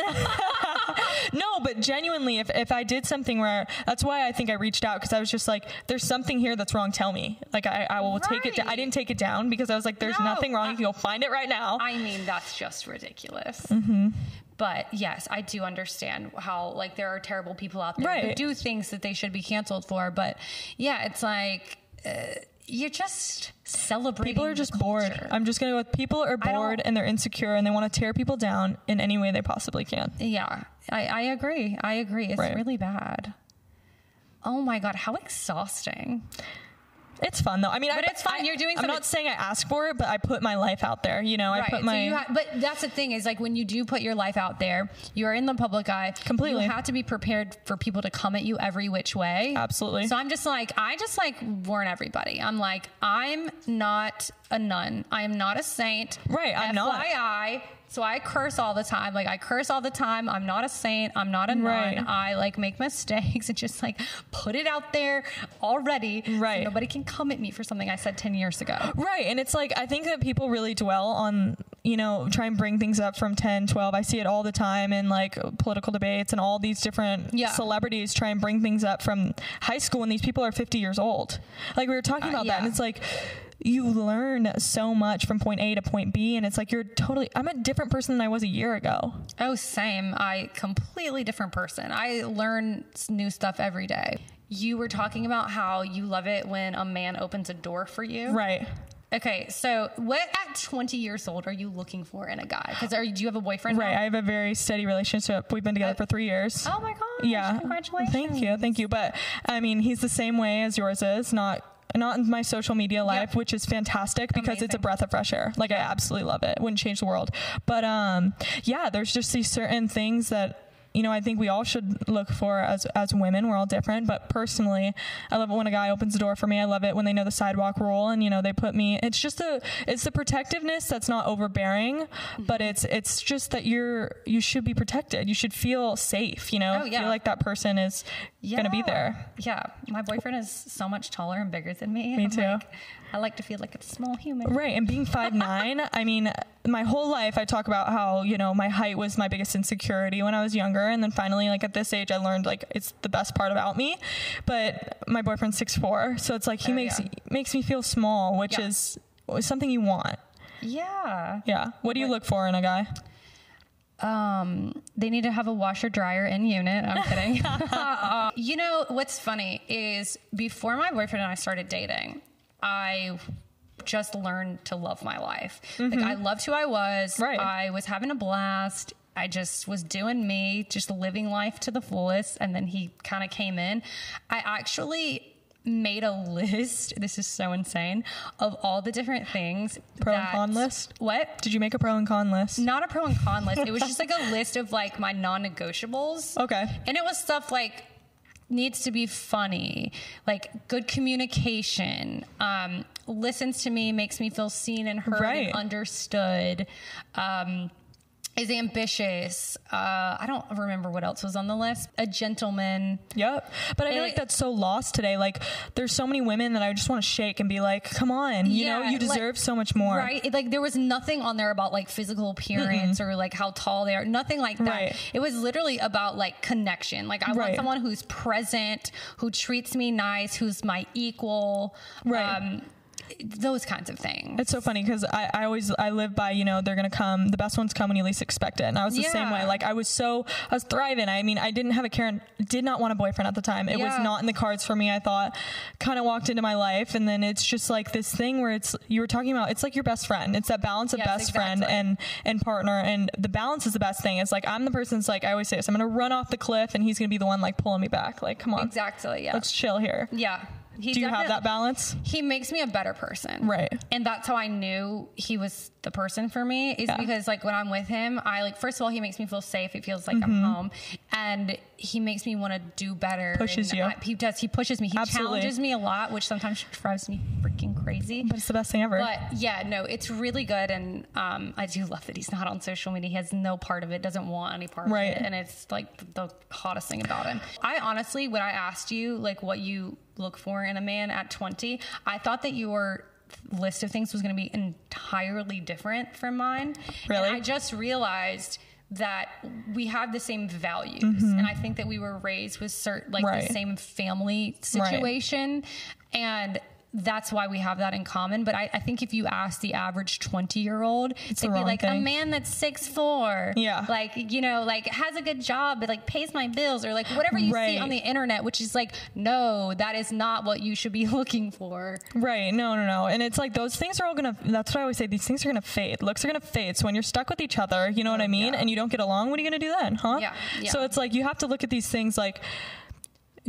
No, but genuinely, if, if I did something where that's why I think I reached out because I was just like, there's something here that's wrong. Tell me. Like I, I will take it. da- I didn't take it down because I was like, there's No, nothing wrong. I- you can go find it right now. I mean, that's just ridiculous. Mm-hmm. But yes, I do understand how like there are terrible people out there who Right. do things that they should be canceled for. But yeah, it's like uh, you're just celebrating. people are just bored. I'm just gonna go with people are bored and they're insecure and they want to tear people down in any way they possibly can. yeah, I, I agree. I agree. It's Right. really bad. Oh my god, how exhausting! It's fun though. I mean, But I, it's fun. I- You're doing I'm something- not saying I ask for it, but I put my life out there. You know, I put so my. you ha- but that's the thing is like when you do put your life out there, you are in the public eye. Completely. You have to be prepared for people to come at you every which way. Absolutely. So I'm just like I just like warn everybody. I'm like I'm not a nun. I am not a saint. Right, I'm not. FYI. So I curse all the time. Like I curse all the time. I'm not a saint. I'm not a nun. Right. I like make mistakes and just like put it out there already. so Right. nobody can come at me for something I said 10 years ago. Right. And it's like, I think that people really dwell on, you know, try and bring things up from 10, 12. I see it all the time in like political debates and all these different Yeah. celebrities try and bring things up from high school when these people are 50 years old. Like we were talking Uh, about that. And it's like, you learn so much from point A to point B. And it's like, you're totally, I'm a different person than I was a year ago. Oh, same. I completely different person. I learn new stuff every day. You were talking about how you love it when a man opens a door for you. Right. Okay, so what at 20 years old are you looking for in a guy? Because are you, do you have a boyfriend? Right. now? I have a very steady relationship. We've been together uh, for three years. oh my god! yeah congratulations. thank you thank you but i mean he's the same way as yours is not not in my social media life Yep. which is fantastic because it's a breath of fresh air. Like i absolutely love it wouldn't change the world. But um yeah there's just these certain things that you know, I think we all should look for as as women. We're all different, but personally, I love it when a guy opens the door for me. I love it when they know the sidewalk rule and you know they put me. It's just a it's the protectiveness that's not overbearing, mm-hmm. but it's it's just that you're you should be protected. You should feel safe. You know, Oh, yeah. feel like that person is gonna be there. Yeah, my boyfriend is so much taller and bigger than me. Me I'm too. like, I like to feel like a small human. Right, and being five nine, I mean, my whole life I talk about how you know my height was my biggest insecurity when I was younger, and then finally, like at this age, I learned like it's the best part about me. But my boyfriend's six four, so it's like he Oh, makes yeah. makes me feel small, which Yeah. is something you want. Yeah. Yeah. What do you look for in a guy? Um, they need to have a washer dryer in unit. I'm kidding. Uh, you know what's funny is before my boyfriend and I started dating, I just learned to love my life. Like mm-hmm. I loved who I was. Right. I was having a blast. I just was doing me, just living life to the fullest. And then he kind of came in. I actually made a list. This is so insane of all the different things. Pro and con list? What? Did you make a pro and con list? not a pro and con list. It was just like a list of like my non-negotiables. Okay. And it was stuff like needs to be funny, like good communication, um, listens to me, makes me feel seen and heard Right. and understood. Um, is ambitious. Uh, I don't remember what else was on the list. A gentleman. Yep. But I feel It- like that's so lost today. Like there's so many women that I just want to shake and be like, come on, you know, Yeah, you like- deserve so much more. Right? It- Like there was nothing on there about like physical appearance or like how tall they are. Nothing like that. Right. It was literally about like connection. Like I want someone who's present, who treats me nice, who's my equal. Right. Um, those kinds of things. It's so funny because I, I always I live by you know they're gonna come the best ones come when you least expect it. And I was the same way. Like I was so I was thriving. I mean I didn't have a Karen did not want a boyfriend at the time. It was not in the cards for me I thought. Kind of walked into my life and then it's just like this thing where it's you were talking about it's like your best friend. It's that balance of Yes, best friend and and partner. And the balance is the best thing. It's like I'm the person that's like I always say this I'm gonna run off the cliff and he's gonna be the one like pulling me back. Like come on. Exactly. Yeah. let's chill here. Yeah. He do you have that balance he makes me a better person. Right. And that's how I knew he was the person for me is Yeah. because like when I'm with him, I like first of all he makes me feel safe. It feels like I'm Mm-hmm. home. And he makes me want to do better. Pushes you. I- he does. He pushes me. He Absolutely. challenges me a lot, which sometimes drives me freaking crazy. but it's the best thing ever But yeah, no, it's really good, and um, I do love that he's not on social media. He has no part of it, doesn't want any part Right. of it, and it's like the hottest thing about him. I honestly, when I asked you like what you look for in a man at 20, I thought that your list of things was going to be entirely different from mine. Really? And I just realized that we have the same values and i think that we were raised with certain like Mm-hmm. Right. the same family Right. situation and that's why we have that in common. But I, I think if you ask the average 20 year old, the they'd be wrong like, a man that's six four, Yeah. like, you know, like has a good job, but like pays my bills or like whatever you Right. see on the internet, which is like, no, that is not what you should be looking for. Right. No, no, no. And it's like those things are all gonna. That's what I always say. These things are gonna fade. Looks are gonna fade. So when you're stuck with each other, you know what I mean, yeah. and you don't get along, what are you gonna do then, huh? Yeah, yeah. So it's like you have to look at these things like.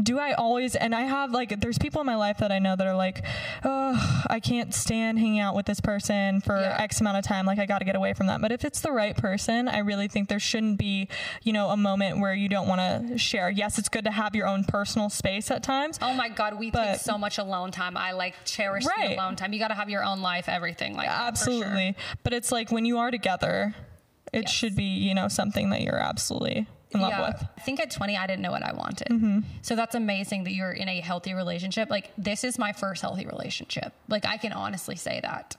Do I always and I have like there's people in my life that I know that are like, oh, I can't stand hanging out with this person for Yeah. X amount of time. Like I got to get away from that. But if it's the right person, I really think there shouldn't be, you know, a moment where you don't want to share. Yes, it's good to have your own personal space at times. Oh my God, we But- take so much alone time. I like cherish Right. the alone time. You got to have your own life, everything like that, for sure. absolutely but it's like when you are together it Yes. should be you know something that you're absolutely in love with Mm-hmm. I think at 20, I didn't know what I wanted. So that's amazing that you're in a healthy relationship. Like, this is my first healthy relationship. Like, I can honestly say that.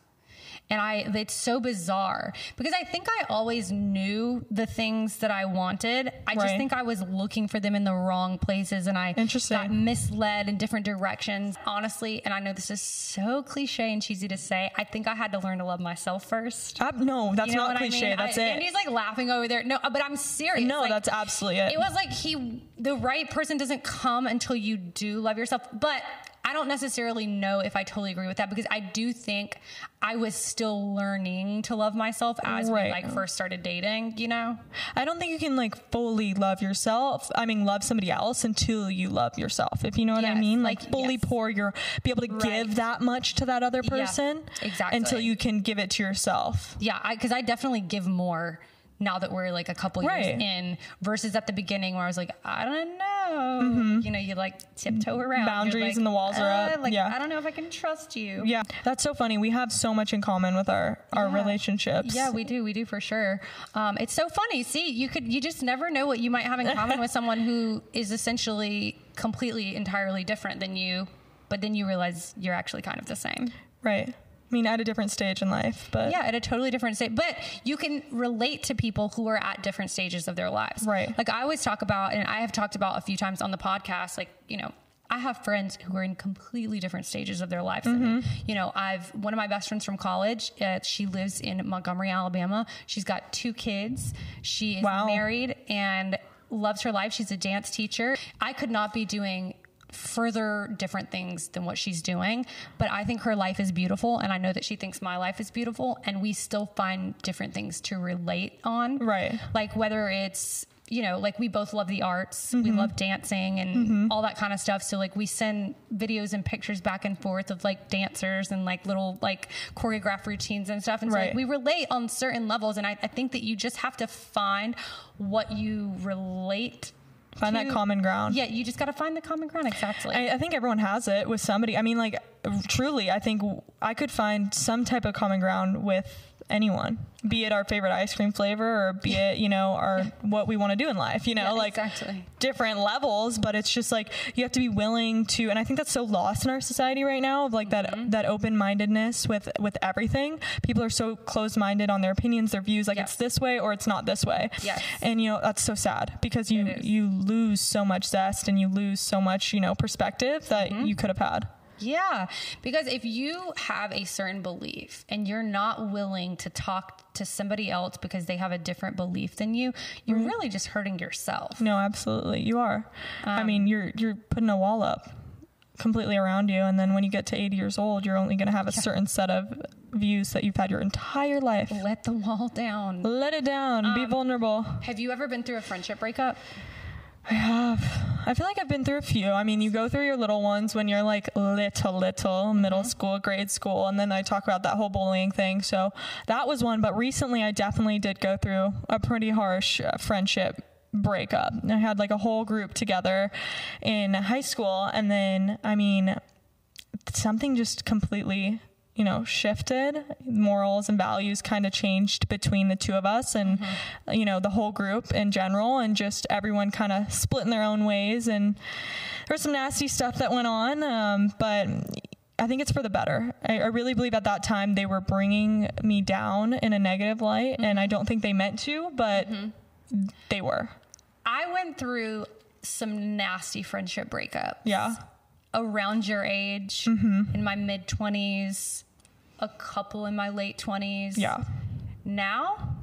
And I, it's so bizarre because I think I always knew the things that I wanted. I just Right. think I was looking for them in the wrong places and I got misled in different directions. Honestly, and I know this is so cliche and cheesy to say, I think I had to learn to love myself first. Uh, no that's You know not cliche I mean? that's I, it he's like laughing over there. No, but I'm serious. no Like, that's absolutely it it was like he the right person doesn't come until you do love yourself but i don't necessarily know if i totally agree with that because i do think i was still learning to love myself as Right. we like first started dating you know i don't think you can like fully love yourself i mean love somebody else until you love yourself if you know what i mean like like, fully yes. pour your be able to Right. give that much to that other person exactly. until you can give it to yourself yeah because I, definitely give more now that we're like a couple Right. years in versus at the beginning where i was like i don't know you know you like tiptoe around Mm-hmm. Boundaries like, and the walls are "Uh, up." like Yeah. i don't know if i can trust you yeah that's so funny we have so much in common with our our Yeah. relationships Yeah, we do. We do for sure. Um, it's so funny. See, you could you just never know what you might have in common with someone who is essentially completely entirely different than you, but then you realize you're actually kind of the same. Right. Mean, at a different stage in life, but Yeah, at a totally different stage. But you can relate to people who are at different stages of their lives. Right. Like I always talk about, and I have talked about a few times on the podcast, like, you know, I have friends who are in completely different stages of their lives than me. Mm-hmm. You know, I've one of my best friends from college. Uh, she lives in Montgomery, Alabama. She's got two kids. She is Wow. married and loves her life. She's a dance teacher. I could not be doing further different things than what she's doing but i think her life is beautiful and i know that she thinks my life is beautiful and we still find different things to relate on Right. like whether it's you know like we both love the arts we Mm-hmm. love dancing and all that kind of stuff so like we send videos and pictures back and forth of like dancers and like little like choreographed routines and stuff and so like, we relate on certain levels and I, I think that you just have to find what you relate find that common ground. yeah you just got to find the common ground exactly I, I think everyone has it with somebody. I mean, like, truly, I think I could find some type of common ground with anyone, be it our favorite ice cream flavor or be it, you know, our what we want to do in life, you know, Yeah, like exactly. different levels, but it's just like you have to be willing to and I think that's so lost in our society right now of like Mm-hmm. that that open-mindedness with with everything. People are so closed-minded on their opinions, their views, like Yeah. it's this way or it's not this way. Yes. And you know, that's so sad because you you lose so much zest and you lose so much, you know, perspective that Mm-hmm. you could have had. Yeah, because if you have a certain belief and you're not willing to talk to somebody else because they have a different belief than you, you're really just hurting yourself. No, absolutely. You are. I Um, mean, you're you're putting a wall up completely around you and then when you get to 80 years old, you're only going to have a certain set of views that you've had your entire life. Let the wall down. Let it down. Um, be vulnerable. Have you ever been through a friendship breakup? I have. I feel like I've been through a few. I mean, you go through your little ones when you're like little, little, middle Mm-hmm. school, grade school, and then I talk about that whole bullying thing. So that was one. But recently, I definitely did go through a pretty harsh uh, friendship breakup. I had like a whole group together in high school, and then I mean, something just completely you know shifted morals and values kind of changed between the two of us and mm-hmm. you know the whole group in general and just everyone kind of split in their own ways and there was some nasty stuff that went on um, but I think it's for the better. I, I really believe at that time they were bringing me down in a negative light, and I mm-hmm. don't think they meant to, but mm-hmm. they were. I went through some nasty friendship breakups. Yeah. Around your age, in my mid 20s, a couple in my late 20s. Yeah. Now,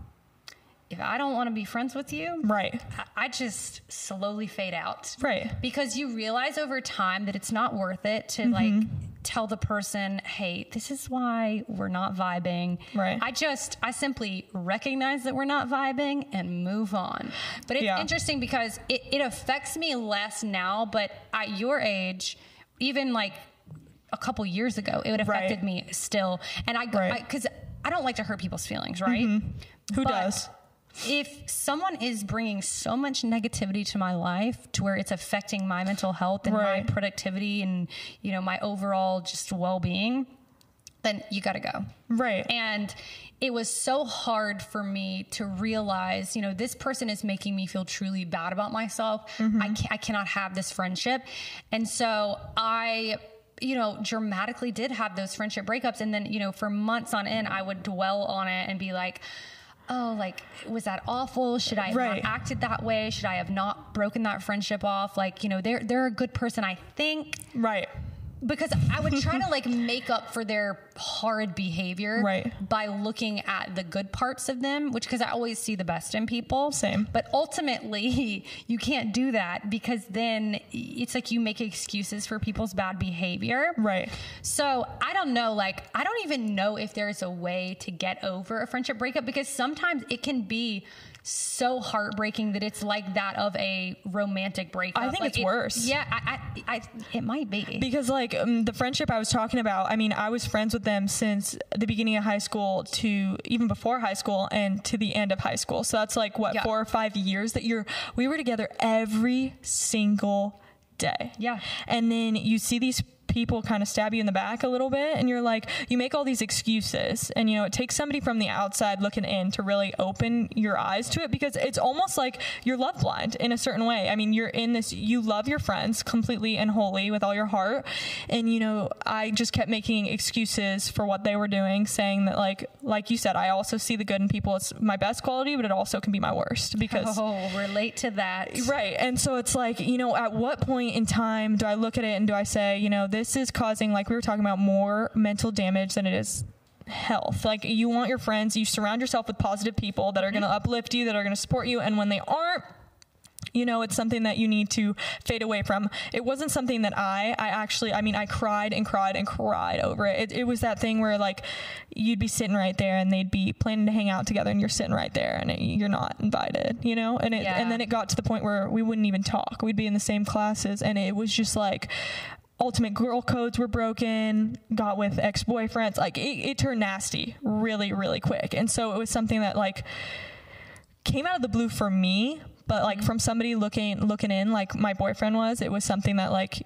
if I don't want to be friends with you, Right. I- I just slowly fade out. Right. Because you realize over time that it's not worth it to Mm-hmm. like tell the person, hey, this is why we're not vibing. Right. I just, I simply recognize that we're not vibing and move on. But it's Yeah. interesting because it, it affects me less now, but at your age, even like a couple years ago, it would affected Right. me still. And I, Right. because I, don't like to hurt people's feelings, right? Mm-hmm. Who But does? If someone is bringing so much negativity to my life to where it's affecting my mental health and Right. my productivity and you know my overall just well-being, then you got to go. Right. And it was so hard for me to realize, you know, this person is making me feel truly bad about myself. Mm-hmm. I, I cannot have this friendship. And so I, you know, dramatically did have those friendship breakups. And then, you know, for months on end, I would dwell on it and be like, oh, like, was that awful? Should I have Right. not acted that way? Should I have not broken that friendship off? Like, you know, they're, they're a good person, I think right. Because I would try to like make up for their horrid behavior Right. by looking at the good parts of them, which because I always see the best in people. Same. But ultimately, you can't do that because then it's like you make excuses for people's bad behavior. Right. So I don't know, like, I don't even know if there's a way to get over a friendship breakup because sometimes it can be so heartbreaking that it's like that of a romantic breakup. I think Like, it's it- worse. Yeah, I, I, I, it might be. Because like um, the friendship I was talking about, I mean, I was friends with them since the beginning of high school to even before high school and to the end of high school. So that's like what Yeah. four or five years that you're we were together every single day. Yeah. And then you see these people kind of stab you in the back a little bit and you're like you make all these excuses and you know it takes somebody from the outside looking in to really open your eyes to it because it's almost like you're love blind in a certain way i mean you're in this you love your friends completely and wholly with all your heart and you know i just kept making excuses for what they were doing saying that like like you said i also see the good in people it's my best quality but it also can be my worst because Oh, relate to that. Right. And so it's like, you know, at what point in time do I look at it and do I say, you know, this is causing, like we were talking about, more mental damage than it is health. Like you want your friends, you surround yourself with positive people that are going to mm-hmm. uplift you, that are going to support you. And when they aren't, you know it's something that you need to fade away from it wasn't something that i i actually i mean i cried and cried and cried over it. it it was that thing where like you'd be sitting right there and they'd be planning to hang out together and you're sitting right there and it, you're not invited you know and it Yeah. and then it got to the point where we wouldn't even talk we'd be in the same classes and it was just like ultimate girl codes were broken got with ex-boyfriends like it, it turned nasty really really quick. And so it was something that like came out of the blue for me, but like mm-hmm. from somebody looking looking in, like my boyfriend was, it was something that like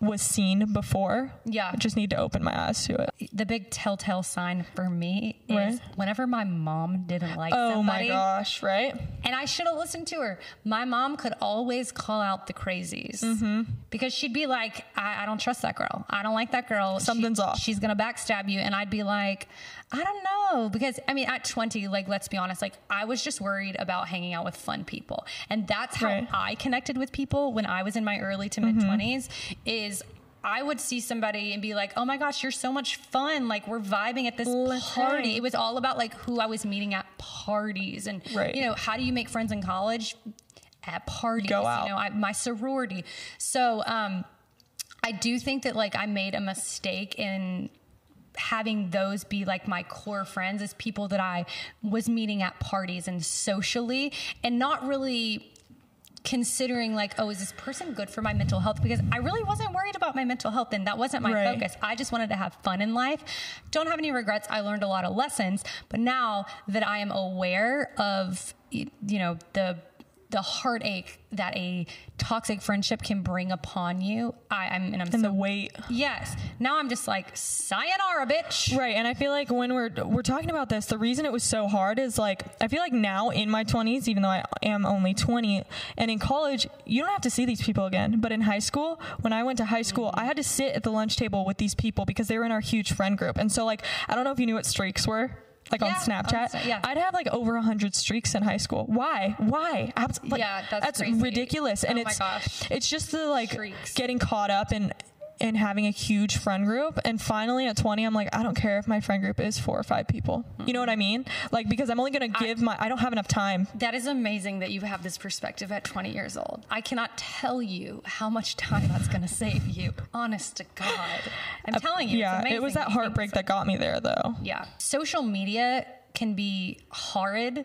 was seen before. Yeah. I just need to open my eyes to it. The big telltale sign for me is whenever my mom didn't like Oh my somebody, gosh, right? and I should have listened to her. My mom could always call out the crazies Mm-hmm. because she'd be like, I, I don't trust that girl. I don't like that girl. She- Something's off." She's going to backstab you. And I'd be like, I don't know. Because, I mean, at 20, like, let's be honest, like, I was just worried about hanging out with fun people. And that's how Right. I connected with people when I was in my early to mid 20s is. I would see somebody and be like, "Oh my gosh, you're so much fun! Like we're vibing at this party." It was all about like who I was meeting at parties, and Right. you know, how do you make friends in college? At parties, Go out. you know, I, my sorority. So, um, I do think that like I made a mistake in having those be like my core friends as people that I was meeting at parties and socially and not really considering like oh is this person good for my mental health? Because I really wasn't worried about my mental health and that wasn't my Right. focus. I just wanted to have fun in life. Don't have any regrets. I learned a lot of lessons. But now that I am aware of you know the the heartache that a toxic friendship can bring upon you I, I'm and I'm And so the weight. Yes. Now I'm just like, sayonara, bitch. Right, and I feel like when we're we're talking about this, the reason it was so hard is like I feel like now in my 20s, even though I am only 20, and in college, you don't have to see these people again. But in high school, when I went to high school, I had to sit at the lunch table with these people because they were in our huge friend group. And so like I don't know if you knew what streaks were. Like on Snapchat, on yeah. I'd have like over a hundred streaks in high school. Why? Why? Abs- like, Yeah, that's crazy. ridiculous. And Oh it's it's just the like Streaks. getting caught up in in having a huge friend group and finally at 20 i'm like i don't care if my friend group is four or five people you know what i mm-hmm. mean like because i'm only going to give my i don't have enough time That is amazing that you have this perspective at 20 years old. I cannot tell you how much time that's going to save you. Honest to God. I'm uh, telling you. it's yeah it was that heartbreak that got me there though Yeah. Social media can be horrid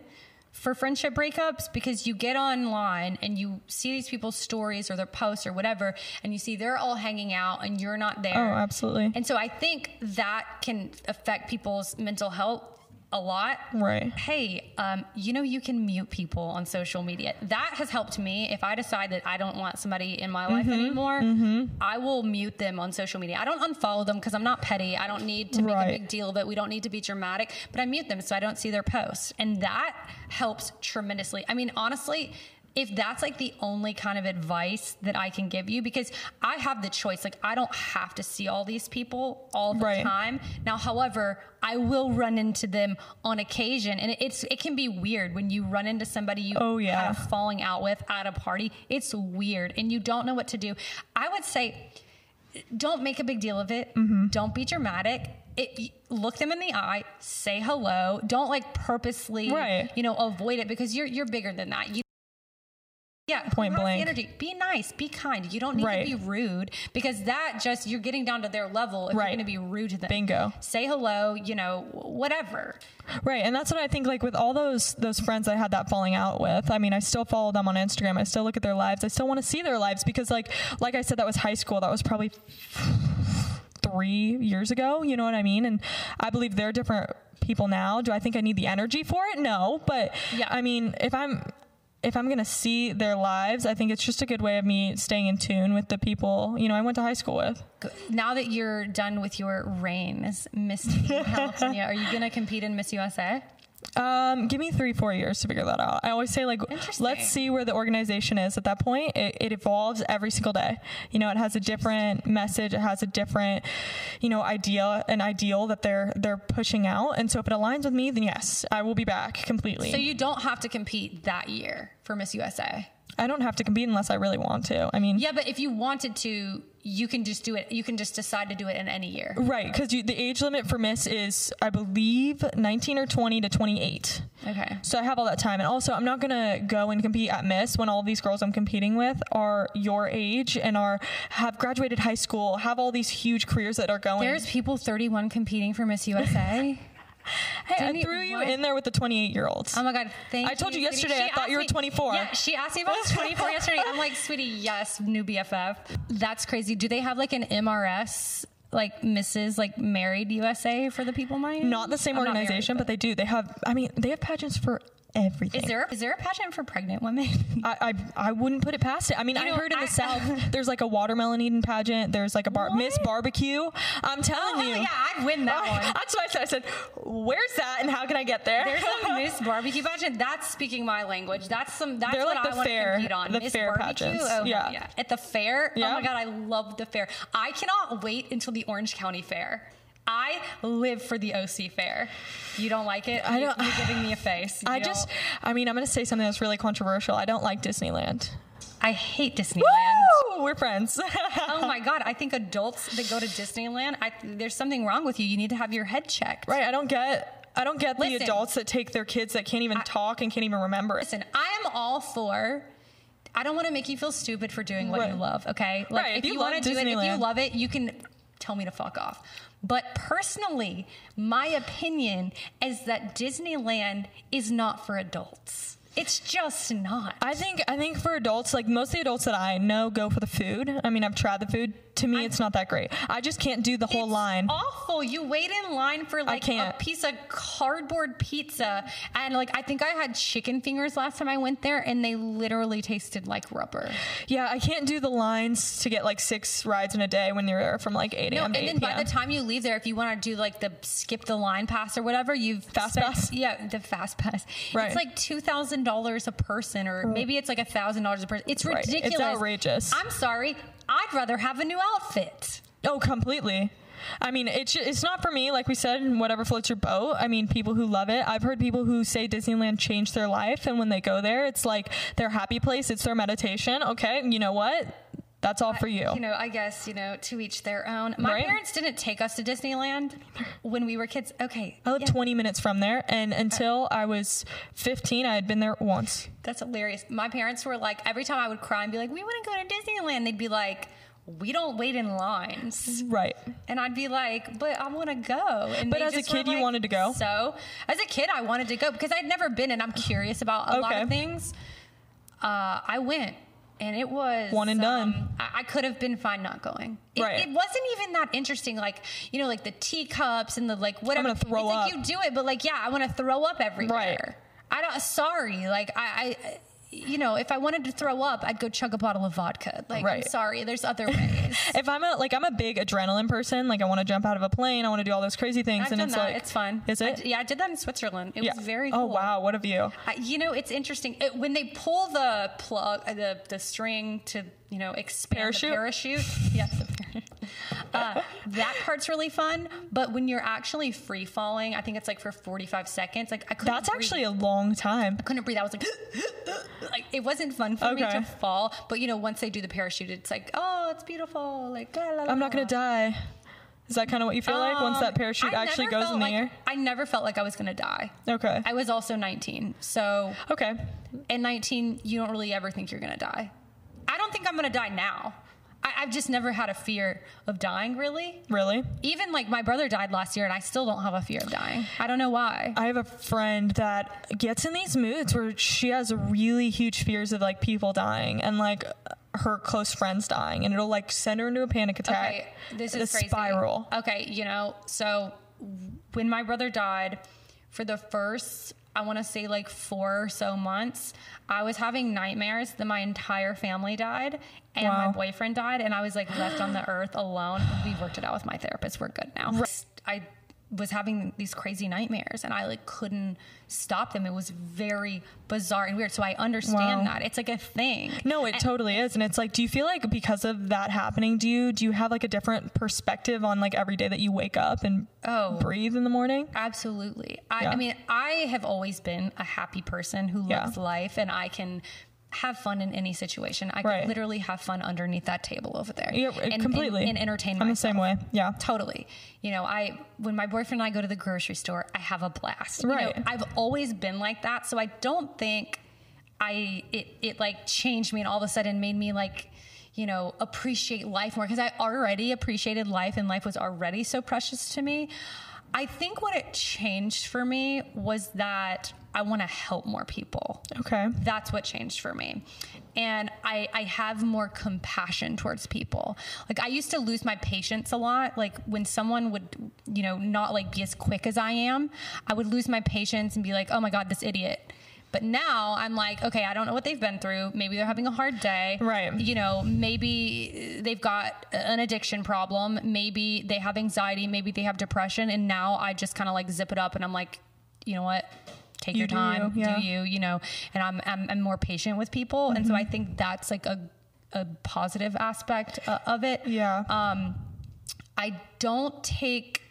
for friendship breakups because you get online and you see these people's stories or their posts or whatever, and you see they're all hanging out and you're not there. oh absolutely And so I think that can affect people's mental health a lot. Right. Hey, um, you know, you can mute people on social media. That has helped me. If I decide that I don't want somebody in my Mm-hmm. life anymore, I will mute them on social media. I don't unfollow them because I'm not petty. I don't need to make Right. a big deal of it. We don't need to be dramatic, but I mute them so I don't see their posts. And that helps tremendously. I mean, honestly, if that's like the only kind of advice that I can give you, because I have the choice, like I don't have to see all these people all the Right. time. Now, however, I will run into them on occasion, and it's it can be weird when you run into somebody you Oh, yeah. kind of falling out with at a party. It's weird, and you don't know what to do. I would say, don't make a big deal of it. Mm-hmm. Don't be dramatic. It, look them in the eye, say hello. Don't like purposely, Right. you know, avoid it because you're you're bigger than that. You yeah, Point blank. energy. Be nice, be kind. You don't need Right. to be rude because that just you're getting down to their level if Right. you're going to be rude to them. Bingo. Say hello, you know, whatever. Right, and that's what I think. Like with all those those friends I had that falling out with, I mean, I still follow them on Instagram. I still look at their lives. I still want to see their lives because, like, like I said, that was high school. That was probably three years ago. You know what I mean? And I believe they're different people now. Do I think I need the energy for it? No, but Yeah. I mean, if I'm if I'm gonna see their lives, I think it's just a good way of me staying in tune with the people you know I went to high school with. Now that you're done with your reign as Miss California, are you gonna compete in Miss USA? Um, give me three, four years to figure that out. I always say like, let's see where the organization is at that point. It, it evolves every single day. You know, it has a different message. It has a different, you know, idea, an ideal that they're they're pushing out. And so if it aligns with me, then yes, I will be back completely. So you don't have to compete that year for Miss USA. I don't have to compete unless I really want to. I mean, Yeah, but if you wanted to, you can just do it. You can just decide to do it in any year. right? Because the age limit for Miss is, I believe, 19 or 20 to 28. Okay. So I have all that time. And also, I'm not going to go and compete at Miss when all these girls I'm competing with are your age and are have graduated high school, have all these huge careers that are going. There's people 31 competing for Miss USA. hey, I didn't you- threw you what? in there with the 28 year olds. Oh my god, thank you. I told you sweetie. yesterday I thought you were asked me- 24. Yeah, she asked me if I was 24 yesterday. I'm like, sweetie, yes, new BFF. That's crazy. Do they have like an MRS, like Mrs. like Married USA for the people my age? not the same I'm not married, organization, but they do. They have, I mean, they have pageants for everything. Is there is there a pageant for pregnant women? I, I I wouldn't put it past it. I mean, I know, heard in I- the South there's like a watermelon eating pageant. There's like a bar- Miss Barbecue. I'm telling Oh, you. yeah, I'd win that one. That's what I said. I said, "Where's that and how can I get there?" There's a Miss Barbecue pageant. That's speaking my language. That's some. That's They're what like I want fair- to compete on. the Miss fair Barbecue. pageants. Oh Yeah. yeah. yeah. At the fair. Oh my god, I love the fair. I cannot wait until the Orange County Fair. I live for the OC Fair. You don't like it? I don't- You're giving me a face. You I don't- just, I mean, I'm going to say something that's really controversial. I don't like Disneyland. I hate Disneyland. Woo! We're friends. oh my god, I think adults that go to Disneyland, I, there's something wrong with you. You need to have your head checked. right? I don't get, I don't get the adults that take their kids that can't even talk and can't even remember it. Listen, I am all for. I don't want to make you feel stupid for doing what you love. Okay, like Right, if, if you you, want to do it, if you love it, you can tell me to fuck off. But personally, my opinion is that Disneyland is not for adults. It's just not. I think I think for adults, like most of the adults that I know go for the food. I mean, I've tried the food. To me, it's not that great. I just can't do the whole It's line. Awful. You wait in line for like a piece of cardboard pizza, and like I think I had chicken fingers last time I went there, and they literally tasted like rubber. Yeah, I can't do the lines to get like six rides in a day when you're there from like 8 a.m. No, and 8 then by the time you leave there, if you want to do like the skip the line pass or whatever, you've Fast spent- pass? Yeah, the fast pass. Right. It's like two thousand dollars a person, or mm. maybe it's like a thousand dollars a person. It's Right. It's ridiculous. outrageous. I'm sorry. I'd rather have a new outfit. Oh, completely. I mean, it's it's not for me. Like we said, whatever floats your boat. I mean, people who love it. I've heard people who say Disneyland changed their life, and when they go there, it's like their happy place. It's their meditation. Okay, you know what? That's all for you. You know, I guess, you know, to each their own. My Right. parents didn't take us to Disneyland when we were kids. Okay. I live yeah, 20 minutes from there, and until I was 15, I had been there once. That's hilarious. My parents were like, every time I would cry and be like, we want to go to Disneyland, they'd be like, we don't wait in lines. Right. And I'd be like, but I want to go. And But as a kid, you wanted to go? So, as a kid, I wanted to go because I'd never been and I'm curious about a lot of things. Uh, I went and it was One and done. um, I, I could have been fine not going. It, Right. it wasn't even that interesting. Like, you know, like the teacups and the like whatever. gonna throw it's like you do it, but like, yeah, I want to throw up everywhere. Right. I don't, sorry. Like, I, I, you know, if I wanted to throw up, I'd go chug a bottle of vodka. Like, I'm sorry. There's other ways. If I'm a like I'm a big adrenaline person, like I want to jump out of a plane, I want to do all those crazy things, I've and done it's that. like it's fun. Is it? d- yeah, I did that in Switzerland. It yeah. was very cool. Oh wow, what a view! I, you know, it's interesting it, when they pull the plug, uh, the the string to you know expand Parachute? the parachute. yes, the parachute. Uh, that part's really fun. But when you're actually free falling, I think it's like for 45 seconds. Like I couldn't. That's breathe. actually a long time. I couldn't breathe. I was like, like it wasn't fun for me to fall. But you know, once they do the parachute, it's like, oh, it's beautiful. Like la, la, la, I'm not gonna die. Is that kind of what you feel like once that Um, parachute I actually goes in the like- air? I never felt like I was gonna die. Okay. I was also 19, so okay. at 19, you don't really ever think you're gonna die. I don't think I'm gonna die now. I've just never had a fear of dying, really. Really? Even like my brother died last year, and I still don't have a fear of dying. I don't know why. I have a friend that gets in these moods where she has really huge fears of like people dying and like her close friends dying, and it'll like send her into a panic attack. Okay, this is crazy. spiral. Okay, you know, so when my brother died, for the first I want to say like four or so months, I was having nightmares that my entire family died and Wow. my boyfriend died, and I was like left on the earth alone. We worked it out with my therapist. We're good now. I was having these crazy nightmares and I like couldn't stop them. It was very bizarre and weird. So I understand Wow. that. It's like a thing. No, it totally is. And it's like, do you feel like because of that happening to you, do you have like a different perspective on like every day that you wake up and Oh. breathe in the morning? Absolutely. I, Yeah. I mean, I have always been a happy person who Yeah. loves life and I can have fun in any situation. I Right. could literally have fun underneath that table over there. Yeah, and, completely. And, and entertain I'm the same way. Yeah. Totally. You know, I when my boyfriend and I go to the grocery store, I have a blast. You know, Right. I've always been like that, so I don't think I it it like changed me and all of a sudden made me like you know appreciate life more because I already appreciated life and life was already so precious to me. I think what it changed for me was that I want to help more people. Okay. that's what changed for me. And I, I have more compassion towards people. Like i used to lose my patience a lot. Like when someone would you know not like be as quick as i am i would lose my patience and be like oh my god this idiot. But now i'm like okay i don't know what they've been through. Maybe they're having a hard day. Right. you know maybe they've got an addiction problem. Maybe they have anxiety. Maybe they have depression. And now i just kind of like zip it up and i'm like you know what take You your do time you, yeah. do you you know and i'm i'm, I'm more patient with people and Mm-hmm. so i think that's like a, a positive aspect uh, of it Yeah. um i don't take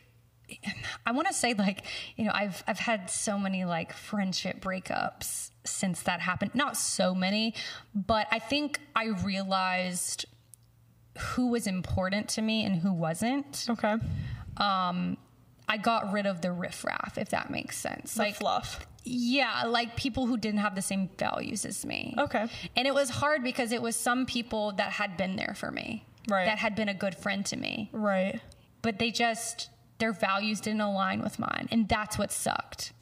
I want to say like you know I've I've had so many like friendship breakups since that happened. Not so many, but I think I realized who was important to me and who wasn't. okay. Um, I got rid of the riffraff, if that makes sense. Like fluff. Yeah, like people who didn't have the same values as me. Okay. And it was hard because it was some people that had been there for me. Right. That had been a good friend to me. Right. But they just their values didn't align with mine. And that's what sucked.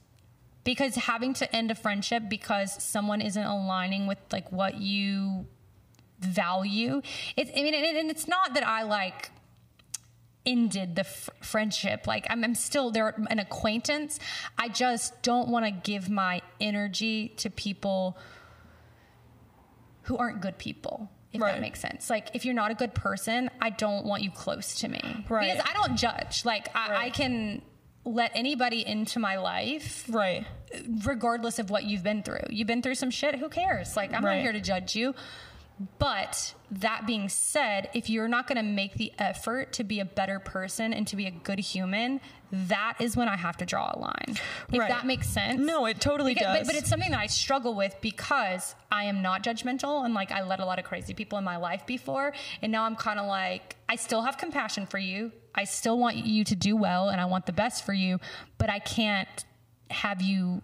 Because having to end a friendship because someone isn't aligning with like what you value. It's I mean and it's not that I like ended the f- friendship. Like I'm, I'm still there, an acquaintance. I just don't want to give my energy to people who aren't good people. If Right. that makes sense. Like if you're not a good person, I don't want you close to me. Right. Because I don't judge. Like I, I can let anybody into my life Right. regardless of what you've been through. You've been through some shit, who cares? Like, I'm Right. not here to judge you. But that being said, if you're not going to make the effort to be a better person and to be a good human, that is when I have to draw a line. If Right. that makes sense. No, it totally Because- does. But, but it's something that I struggle with because I am not judgmental and like I let a lot of crazy people in my life before. And now I'm kind of like, I still have compassion for you. I still want you to do well and I want the best for you, but I can't have you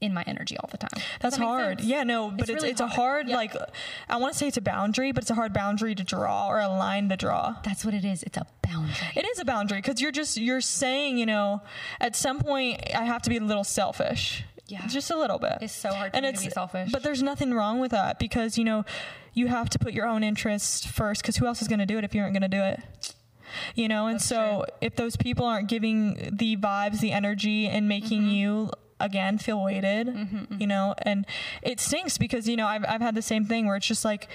in my energy all the time. That's that hard. sense? Yeah, no, but it's really it's, a hard Yeah. like I want to say it's a boundary, but it's a hard boundary to draw or a line to draw. That's what it is. It's a boundary. It is a boundary because you're just you're saying, you know, at some point I have to be a little selfish. Yeah. Just a little bit. It's so hard to be selfish. But there's nothing wrong with that because, you know, you have to put your own interests first because who else is going to do it if you aren't going to do it? You know, and That's so if those people aren't giving the vibes, the energy, and making Mm-hmm. you again feel weighted, you know, and it stinks because you know I've I've had the same thing where it's just like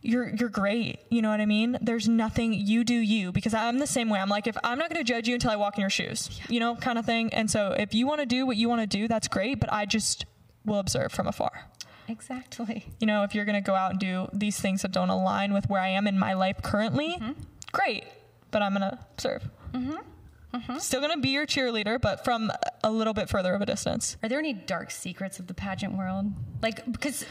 you're you're great, you know what I mean? There's nothing you do you because I'm the same way. I'm like if I'm not going to judge you until I walk in your shoes, you know, kind of thing. And so if you want to do what you want to do, that's great, but I just will observe from afar Exactly. you know, if you're going to go out and do these things that don't align with where I am in my life currently, Mm-hmm. great. But I'm going to observe. Mm-hmm. Mm-hmm. Still going to be your cheerleader, but from a little bit further of a distance. Are there any dark secrets of the pageant world? Like, because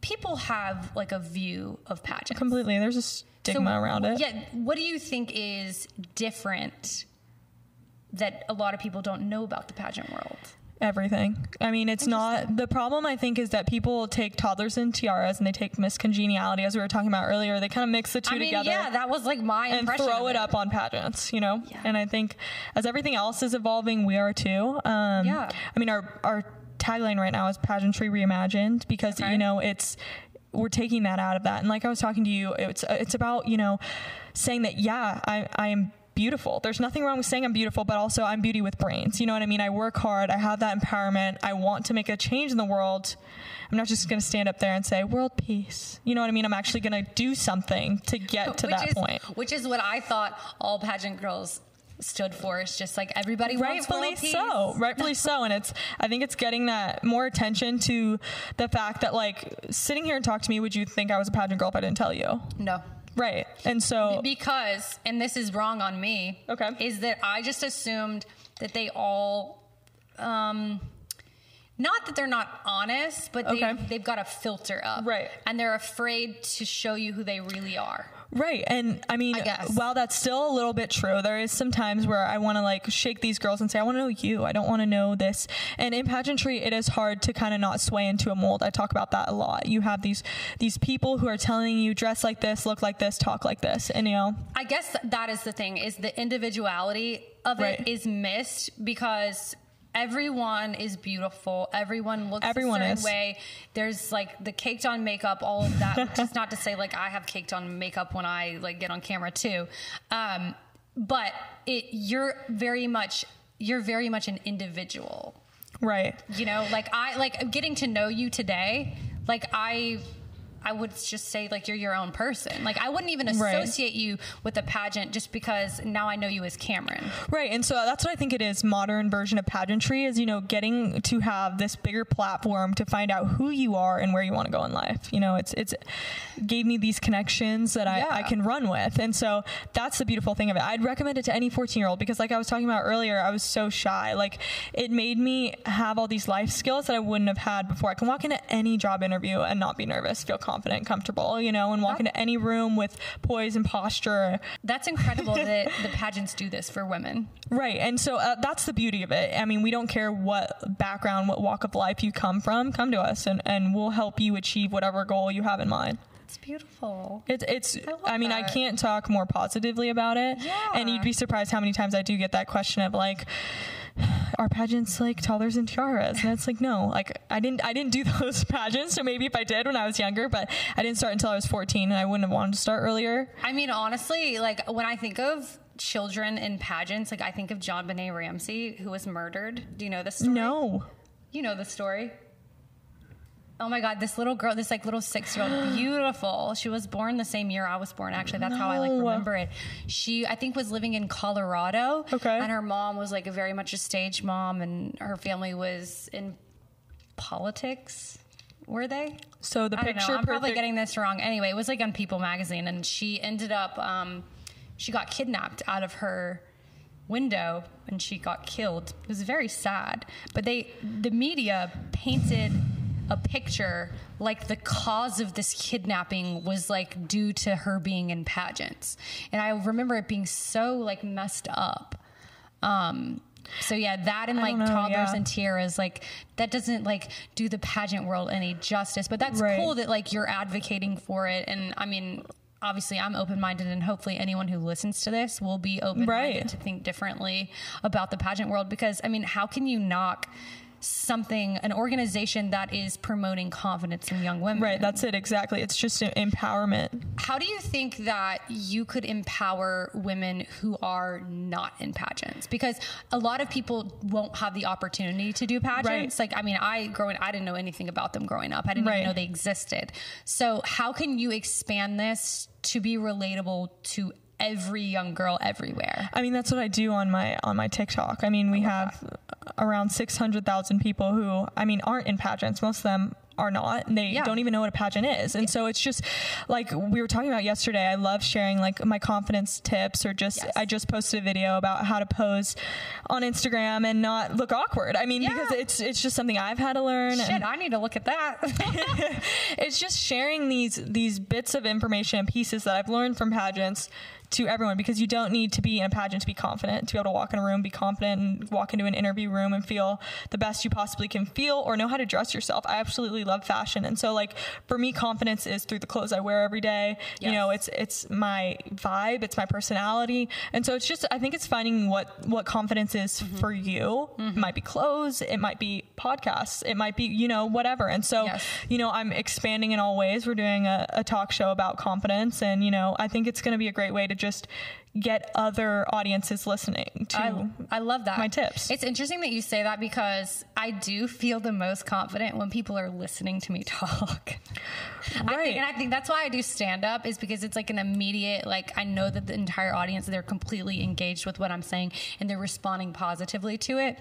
people have like a view of pageants. Completely. There's a stigma So, around it. Yeah. What do you think is different that a lot of people don't know about the pageant world? Everything. I mean, it's not the problem. I think is that people take toddlers and tiaras and they take Miss Congeniality, as we were talking about earlier. They kind of mix the two I mean, together. yeah, that was like my and throw of it up on pageants, you know. Yeah. And I think as everything else is evolving, we are too. Um, Yeah. I mean, our our tagline right now is pageantry reimagined because Okay. you know it's we're taking that out of that. And like I was talking to you, it's it's about you know saying that yeah, I I am beautiful. There's nothing wrong with saying I'm beautiful, but also I'm beauty with brains. You know what I mean? I work hard. I have that empowerment. I want to make a change in the world. I'm not just going to stand up there and say world peace. You know what I mean? I'm actually going to do something to get to which that is, point. Which is what I thought all pageant girls stood for. It's just like everybody wants rightfully so rightfully so and it's i think it's getting that more attention to the fact that like sitting here and talk to me would you think i was a pageant girl if i didn't tell you No. Right and so Because, and this is wrong on me, Okay. is that I just assumed that they all, um, not that they're not honest, but they, Okay. they've got a filter up. Right. And they're afraid to show you who they really are. Right. And I mean, I while that's still a little bit true, there is some times where I want to like shake these girls and say, I want to know you. I don't want to know this. And in pageantry, it is hard to kind of not sway into a mold. I talk about that a lot. You have these, these people who are telling you dress like this, look like this, talk like this. And you know, I guess that is the thing is the individuality of it Right. is missed because everyone is beautiful. Everyone looks Everyone a certain is. way. There's like the caked on makeup, all of that. is not to say like I have caked on makeup when I like get on camera too. Um, but it you're very much you're very much an individual right. you know like i like getting to know you today like i i would just say like you're your own person like i wouldn't even Right. associate you with a pageant just because now i know you as cameron Right. And so that's what I think it is modern version of pageantry is, you know, getting to have this bigger platform to find out who you are and where you want to go in life. You know, it's, it's gave me these connections that I, Yeah. I can run with. And so that's the beautiful thing of it. I'd recommend it to any 14 year old because like I was talking about earlier, I was so shy. Like it made me have all these life skills that I wouldn't have had before. I can walk into any job interview and not be nervous, feel confident, comfortable, you know, and walk into any room with poise and posture. that's incredible that the pageants do this for women Right. And so uh, that's the beauty of it. I mean, we don't care what background, what walk of life you come from, come to us and, and we'll help you achieve whatever goal you have in mind. it's beautiful It's, it's, love I, mean, I can't talk more positively about it. Yeah. And you'd be surprised how many times I do get that question of like, are pageants like toddlers and tiaras? And it's like, no, like I didn't, I didn't do those pageants. So maybe if I did when I was younger, but I didn't start until I was 14 and I wouldn't have wanted to start earlier. i mean honestly like when i think of children in pageants like i think of JonBenét Ramsey who was murdered do you know this story No. You know the story. Oh my God, this little girl, this like little six year old, beautiful. She was born the same year I was born, actually. That's how I like remember it. She, I think, was living in Colorado. Okay. And her mom was like a very much a stage mom, and her family was in politics. Were they? So the I don't picture know. I'm probably getting this wrong. Anyway, it was like on People magazine, and she ended up, um, she got kidnapped out of her window and she got killed. It was very sad. But they, the media painted a picture like the cause of this kidnapping was like due to her being in pageants. And I remember it being so like messed up. Um, so yeah, that and like know, toddlers yeah. and tiaras, like that doesn't like do the pageant world any justice. But that's Right. cool that like you're advocating for it. And I mean, obviously, I'm open minded, and hopefully, anyone who listens to this will be open minded Right. to think differently about the pageant world. Because I mean, how can you knock something, an organization that is promoting confidence in young women? Right, that's it exactly. It's just em- empowerment. How do you think that you could empower women who are not in pageants? Because a lot of people won't have the opportunity to do pageants. Like, I mean, I growing, I didn't know anything about them growing up. I didn't Right. even know they existed. So, how can you expand this to be relatable to every young girl everywhere? I mean, that's what I do on my on my TikTok. I mean, we have around six hundred thousand people who, I mean, aren't in pageants. Most of them are not. and They Yeah. don't even know what a pageant is, and so it's just like we were talking about yesterday. I love sharing like my confidence tips, or just Yes. I just posted a video about how to pose on Instagram and not look awkward. I mean, Yeah. because it's it's just something I've had to learn. Shit, and- I need to look at that. it's just sharing these these bits of information and pieces that I've learned from pageants to everyone because you don't need to be in a pageant to be confident to be able to walk in a room be confident and walk into an interview room and feel the best you possibly can feel or know how to dress yourself. I absolutely love fashion. And so like for me confidence is through the clothes i wear every day. You know it's it's my vibe. It's my personality. And so it's just i think it's finding what what confidence is Mm-hmm. for you. It might be clothes. It might be podcasts. It might be you know whatever. And so Yes. you know, I'm expanding in all ways. We're doing a, a talk show about confidence, and you know, I think it's going to be a great way to to just get other audiences listening to I, I love that. my tips. It's interesting that you say that because I do feel the most confident when people are listening to me talk. I Right. think, and I think that's why I do stand up is because it's like an immediate, like I know that the entire audience, they're completely engaged with what I'm saying and they're responding positively to it.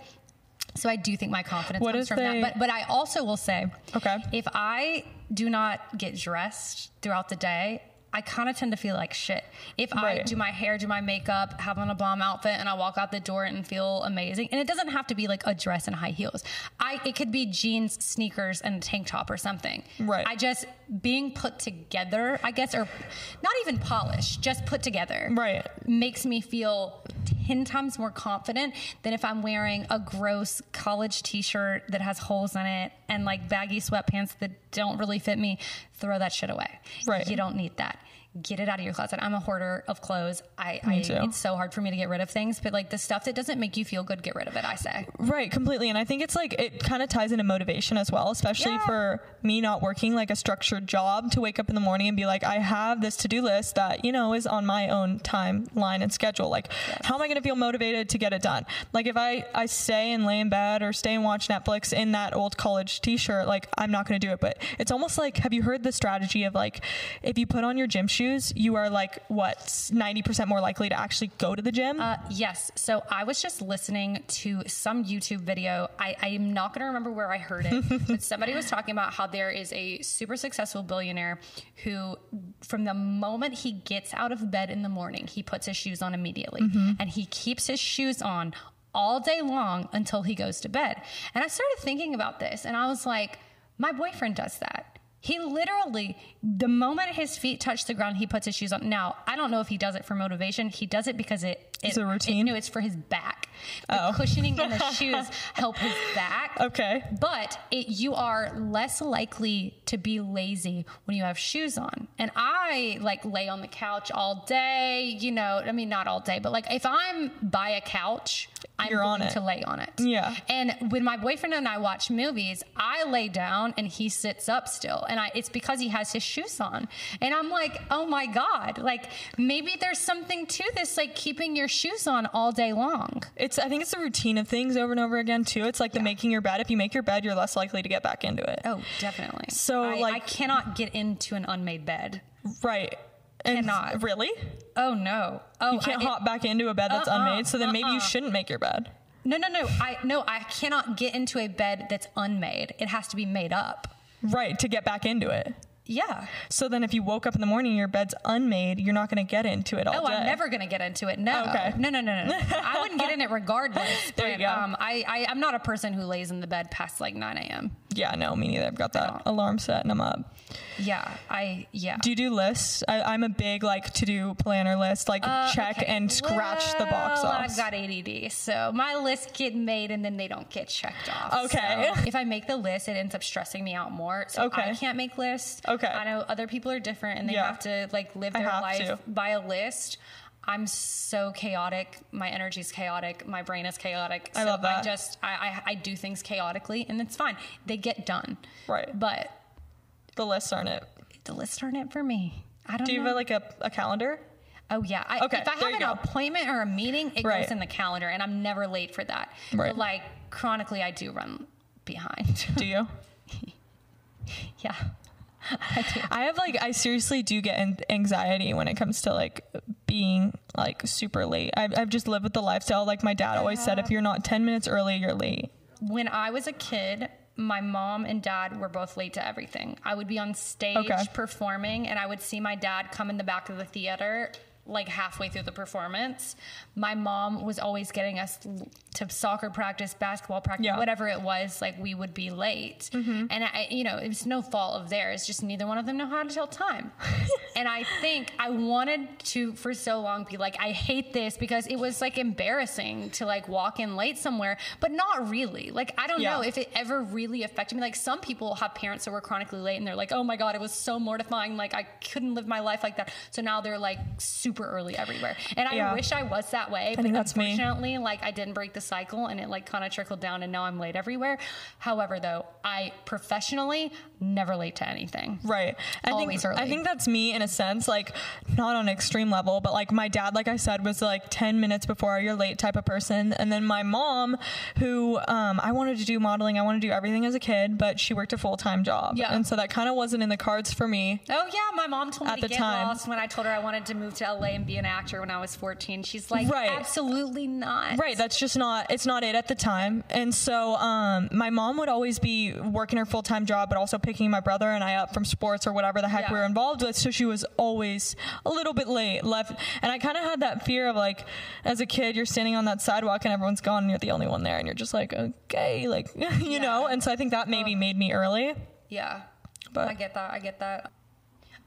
So I do think my confidence What comes from they- that. But but I also will say, Okay. if I do not get dressed throughout the day, I kind of tend to feel like shit. If I do my hair, do my makeup, have on a bomb outfit, and I walk out the door and feel amazing, and it doesn't have to be like a dress and high heels. I it could be jeans, sneakers, and a tank top or something. Right. I just being put together, I guess, or not even polished, just put together. Right. Makes me feel 10 times more confident than if I'm wearing a gross college t shirt that has holes in it and like baggy sweatpants that don't really fit me. Throw that shit away. Right. You don't need that. Get it out of your closet. I'm a hoarder of clothes. I, I it's so hard for me to get rid of things, but like the stuff that doesn't make you feel good, get rid of it, I say. Right, completely. And I think it's like it kind of ties into motivation as well, especially Yeah. for me not working like a structured job to wake up in the morning and be like, I have this to do list that, you know, is on my own timeline and schedule. Like, how am I going to feel motivated to get it done? Like, if I, I stay and lay in bed or stay and watch Netflix in that old college t shirt, like, I'm not going to do it. But it's almost like, have you heard the strategy of like, if you put on your gym shoes, you are like, what, 90% more likely to actually go to the gym? Uh, yes. So I was just listening to some YouTube video. I, I am not going to remember where I heard it, but somebody was talking about how there is a super successful billionaire who, from the moment he gets out of bed in the morning, he puts his shoes on immediately and he keeps his shoes on all day long until he goes to bed. And I started thinking about this and I was like, my boyfriend does that. He literally, the moment his feet touch the ground, he puts his shoes on. Now, I don't know if he does it for motivation. He does it because it, It's a routine? It, no, it's for his back. The Oh. cushioning in the shoes help his back. okay. But it, you are less likely to be lazy when you have shoes on. And I like lay on the couch all day, you know, I mean, not all day, but like if I'm by a couch, I'm You're going it. to lay on it. Yeah. And when my boyfriend and I watch movies, I lay down and he sits up still. And I, it's because he has his shoes on. And I'm like, oh my God, like maybe there's something to this, like keeping your shoes on all day long. It's I think it's the routine of things over and over again too. It's like the making your bed. If you make your bed, you're less likely to get back into it. Oh, definitely. So, I, like- I cannot get into an unmade bed. Right. And Cannot. Really? Oh no. Oh, You can't I, it- hop back into a bed that's Uh-uh, unmade. So then maybe you uh-uh. shouldn't make your bed. no, no, no. I no, I cannot get into a bed that's unmade. It has to be made up. Right. To get back into it. Yeah. So then if you woke up in the morning your bed's unmade, you're not going to get into it all Oh, day. I'm never gonna get into it. No, Okay. no, no, no, no. no. I wouldn't get in it regardless. There you go. Um, I, I, I'm not a person who lays in the bed past like 9 a.m. Yeah, no, me neither. I've got that alarm set and I'm up. Yeah, I, yeah. Do you do lists? I, I'm a big like to do planner list, like Uh, check okay. and scratch the box off. I've got ADD, so my lists get made and then they don't get checked off. Okay. So if I make the list, it ends up stressing me out more. So Okay. I can't make lists. Okay. I know other people are different and they Yeah. have to like live their life to. by a list. I'm so chaotic. My energy's chaotic. My brain is chaotic. I love that. I just I, I I do things chaotically and it's fine. They get done. Right. But the lists aren't it. the lists aren't it for me. I don't Do you know. have like a, a calendar? Oh yeah. I, Okay, if I have an go. appointment or a meeting, it Right. goes in the calendar, and I'm never late for that. Right. But like chronically, I do run behind. Do you? yeah. I. I have like I seriously do get anxiety when it comes to like being like super late. I've, I've just lived with the lifestyle. Like my dad always said, if you're not ten minutes early, you're late. When I was a kid, my mom and dad were both late to everything. I would be on stage Okay. performing, and I would see my dad come in the back of the theater. Like halfway through the performance, my mom was always getting us to soccer practice, basketball practice, Yeah. Mm-hmm. whatever it was. Like we would be late, and I, you know, it was no fault of theirs. Just neither one of them know how to tell time. and I think I wanted to for so long be like, I hate this because it was like embarrassing to like walk in late somewhere, but not really. Like I don't Yeah. know if it ever really affected me. Like some people have parents that were chronically late and they're like, oh my God, it was so mortifying. Like I couldn't live my life like that. So now they're like super super early everywhere. And I Yeah. wish I was that way, but think that's me. unfortunately, like I didn't break the cycle and it like kind of trickled down and now I'm late everywhere. However, though, I professionally never late to anything. Right. I Always think, early. I think that's me in a sense, like not on an extreme level, but like my dad, like I said, was like 10 minutes before you're late type of person. And then my mom, who um, I wanted to do modeling, I wanted to do everything as a kid, but she worked a full time job. Yeah. And so that kind of wasn't in the cards for me. Oh yeah, my mom told me At to the get time. lost when I told her I wanted to move to LA and be an actor when I was 14. She's like, Right. absolutely not. Right, that's just not it's not it at the time. And so um, my mom would always be working her full time job, but also picking my brother and I up from sports or whatever the heck we were involved with. So she was always a little bit late, left, and I kind of had that fear of like, as a kid, you're standing on that sidewalk and everyone's gone, and you're the only one there, and you're just like, okay, like you know. And so I think that maybe made me early. Yeah. But- I get that. I get that.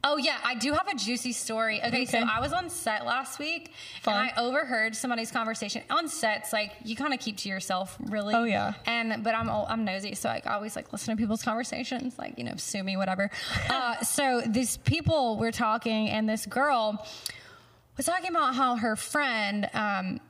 Oh yeah, I do have a juicy story. Okay, so I was on set last week Fun. and I overheard somebody's conversation. On sets, like you kind of keep to yourself, really. Oh, yeah. And but I'm I'm nosy, so I always like listen to people's conversations, like you know, sue me, whatever. uh, so these people were talking, and this girl was talking about how her friend. Um,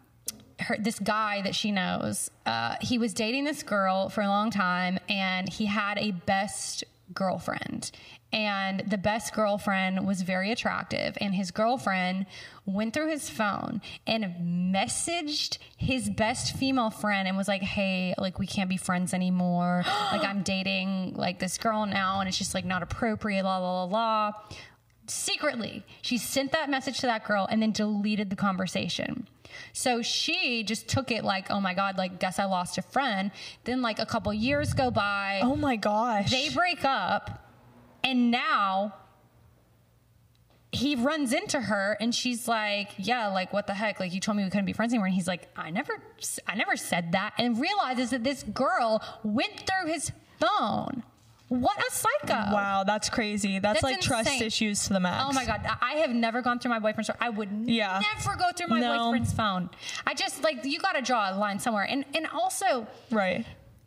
her, this guy that she knows, uh, he was dating this girl for a long time, and he had a best girlfriend. And the best girlfriend was very attractive, and his girlfriend went through his phone and messaged his best female friend and was like, "Hey, like we can't be friends anymore. like I'm dating like this girl now, and it's just like not appropriate." La la la la secretly she sent that message to that girl and then deleted the conversation. So she just took it like oh my god like guess i lost a friend. Then like a couple years go by. Oh my gosh. they break up and now he runs into her and she's like yeah like what the heck? Like you told me we couldn't be friends anymore. And he's like i never i never said that and realizes that this girl went through his phone what a psycho Wow, that's crazy. That's, That's like trust issues to the max. Oh my god, I have never gone through my boyfriend's phone. I would Yeah. never go through my No. boyfriend's phone. I just like you got to draw a line somewhere. And and also, Right.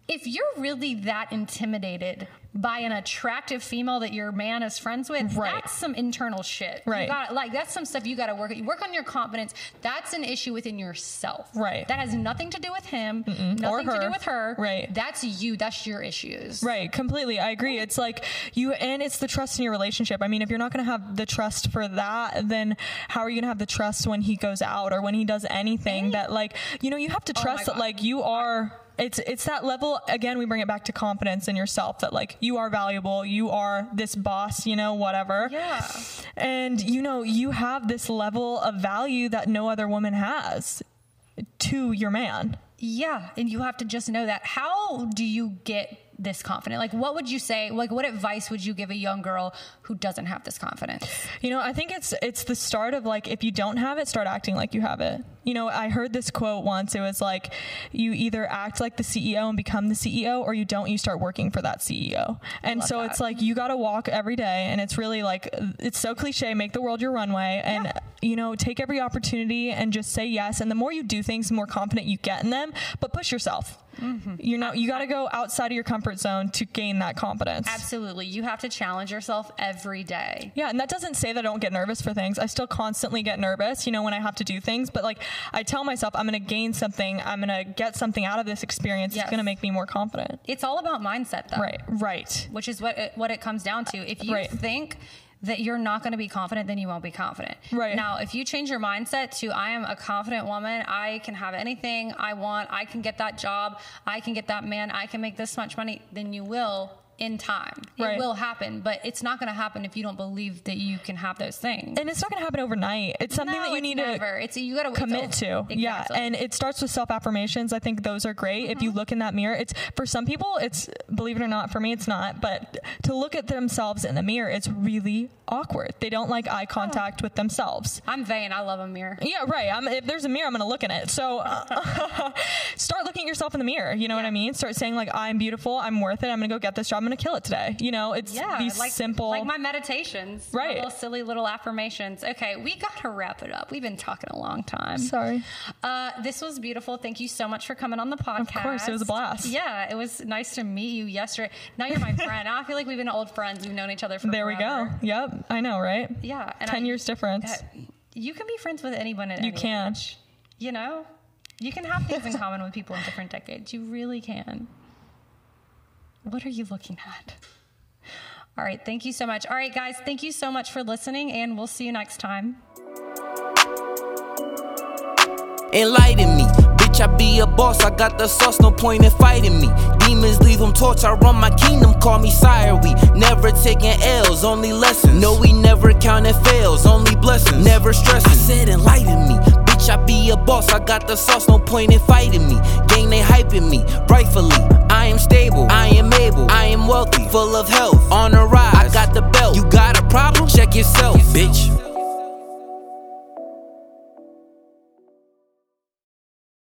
If you're really that intimidated by an attractive female that your man is friends with, Right. that's some internal shit. Right. You got like that's some stuff you got to work. You work on your confidence. That's an issue within yourself. Right. That has nothing to do with him. Nothing Or to do with her. Right. That's you. That's your issues. Right, completely. I agree. It's like you, and it's the trust in your relationship. I mean, if you're not going to have the trust for that, then how are you going to have the trust when he goes out or when he does anything that, like, you know, you have to Oh trust that, like, you are. It's it's that level again. We bring it back to confidence in yourself that like you are valuable, you are this boss, you know, whatever. Yeah. And you know, you have this level of value that no other woman has to your man. Yeah, and you have to just know that. How do you get this confident? Like, what would you say? Like, what advice would you give a young girl who doesn't have this confidence? You know, I think it's it's the start of like if you don't have it, start acting like you have it. You know, I heard this quote once. It was like, you either act like the CEO and become the CEO, or you don't. You start working for that CEO. And so that. it's like you got to walk every day, and it's really like it's so cliche. Make the world your runway, and Yeah. you know, take every opportunity and just say yes. And the more you do things, the more confident you get in them. But push yourself. Mm-hmm. You're not. You got to go outside of your comfort zone to gain that confidence. Absolutely, you have to challenge yourself every day. Yeah, and that doesn't say that I don't get nervous for things. I still constantly get nervous, you know, when I have to do things. But like, I tell myself I'm going to gain something. I'm going to get something out of this experience. Yes. It's going to make me more confident. It's all about mindset, though. Right, right. Which is what it, what it comes down to. If you Right. think that you're not going to be confident, then you won't be confident. Right. Now, if you change your mindset to I am a confident woman, I can have anything I want, I can get that job, I can get that man, I can make this much money, then you will in time. It will happen, but it's not going to happen if you don't believe that you can have those things. And it's not going to happen overnight. It's something No, that you need never. to It's you got to commit to. Yeah, and it starts with self affirmations. I think those are great. If Mm-hmm. you look in that mirror, it's for some people, it's believe it or not, for me, it's not. But to look at themselves in the mirror, it's really awkward. They don't like eye contact with themselves. I'm vain. I love a mirror. Yeah, right. I'm, if there's a mirror, I'm going to look in it. So uh, start looking at yourself in the mirror. You know what I mean? Start saying like, I'm beautiful. I'm worth it. I'm going to go get this job. I'm to kill it today. You know, it's Yeah, these like simple. like my meditations, my Right. little silly little affirmations. Okay, we got to wrap it up. We've been talking a long time. Sorry. Uh, this was beautiful. Thank you so much for coming on the podcast. Of course, it was a blast. Yeah, it was nice to meet you yesterday. Now you're my friend. I feel like we've been old friends. We've known each other for There we go. Yep. I know, right? Yeah, and 10 I- years difference. You can be friends with anyone at You any can. age, You know, you can have things in common with people in different decades. You really can. What are you looking at? All right, thank you so much. All right, guys, thank you so much for listening, and we'll see you next time. Enlighten me. Bitch, I be a boss, I got the sauce, no point in fighting me. Demons leave them torch, I run my kingdom, call me sire. We never taking L's, only lessons. No, we never counting fails, only blessings. Never stressing. I said enlighten me. Bitch, I be a boss, I got the sauce, no point in fighting me. Gang, they hyping me, rightfully. I am stable, I am able, I am wealthy, full of health, on a rise. I got the belt. You got a problem? Check yourself, bitch.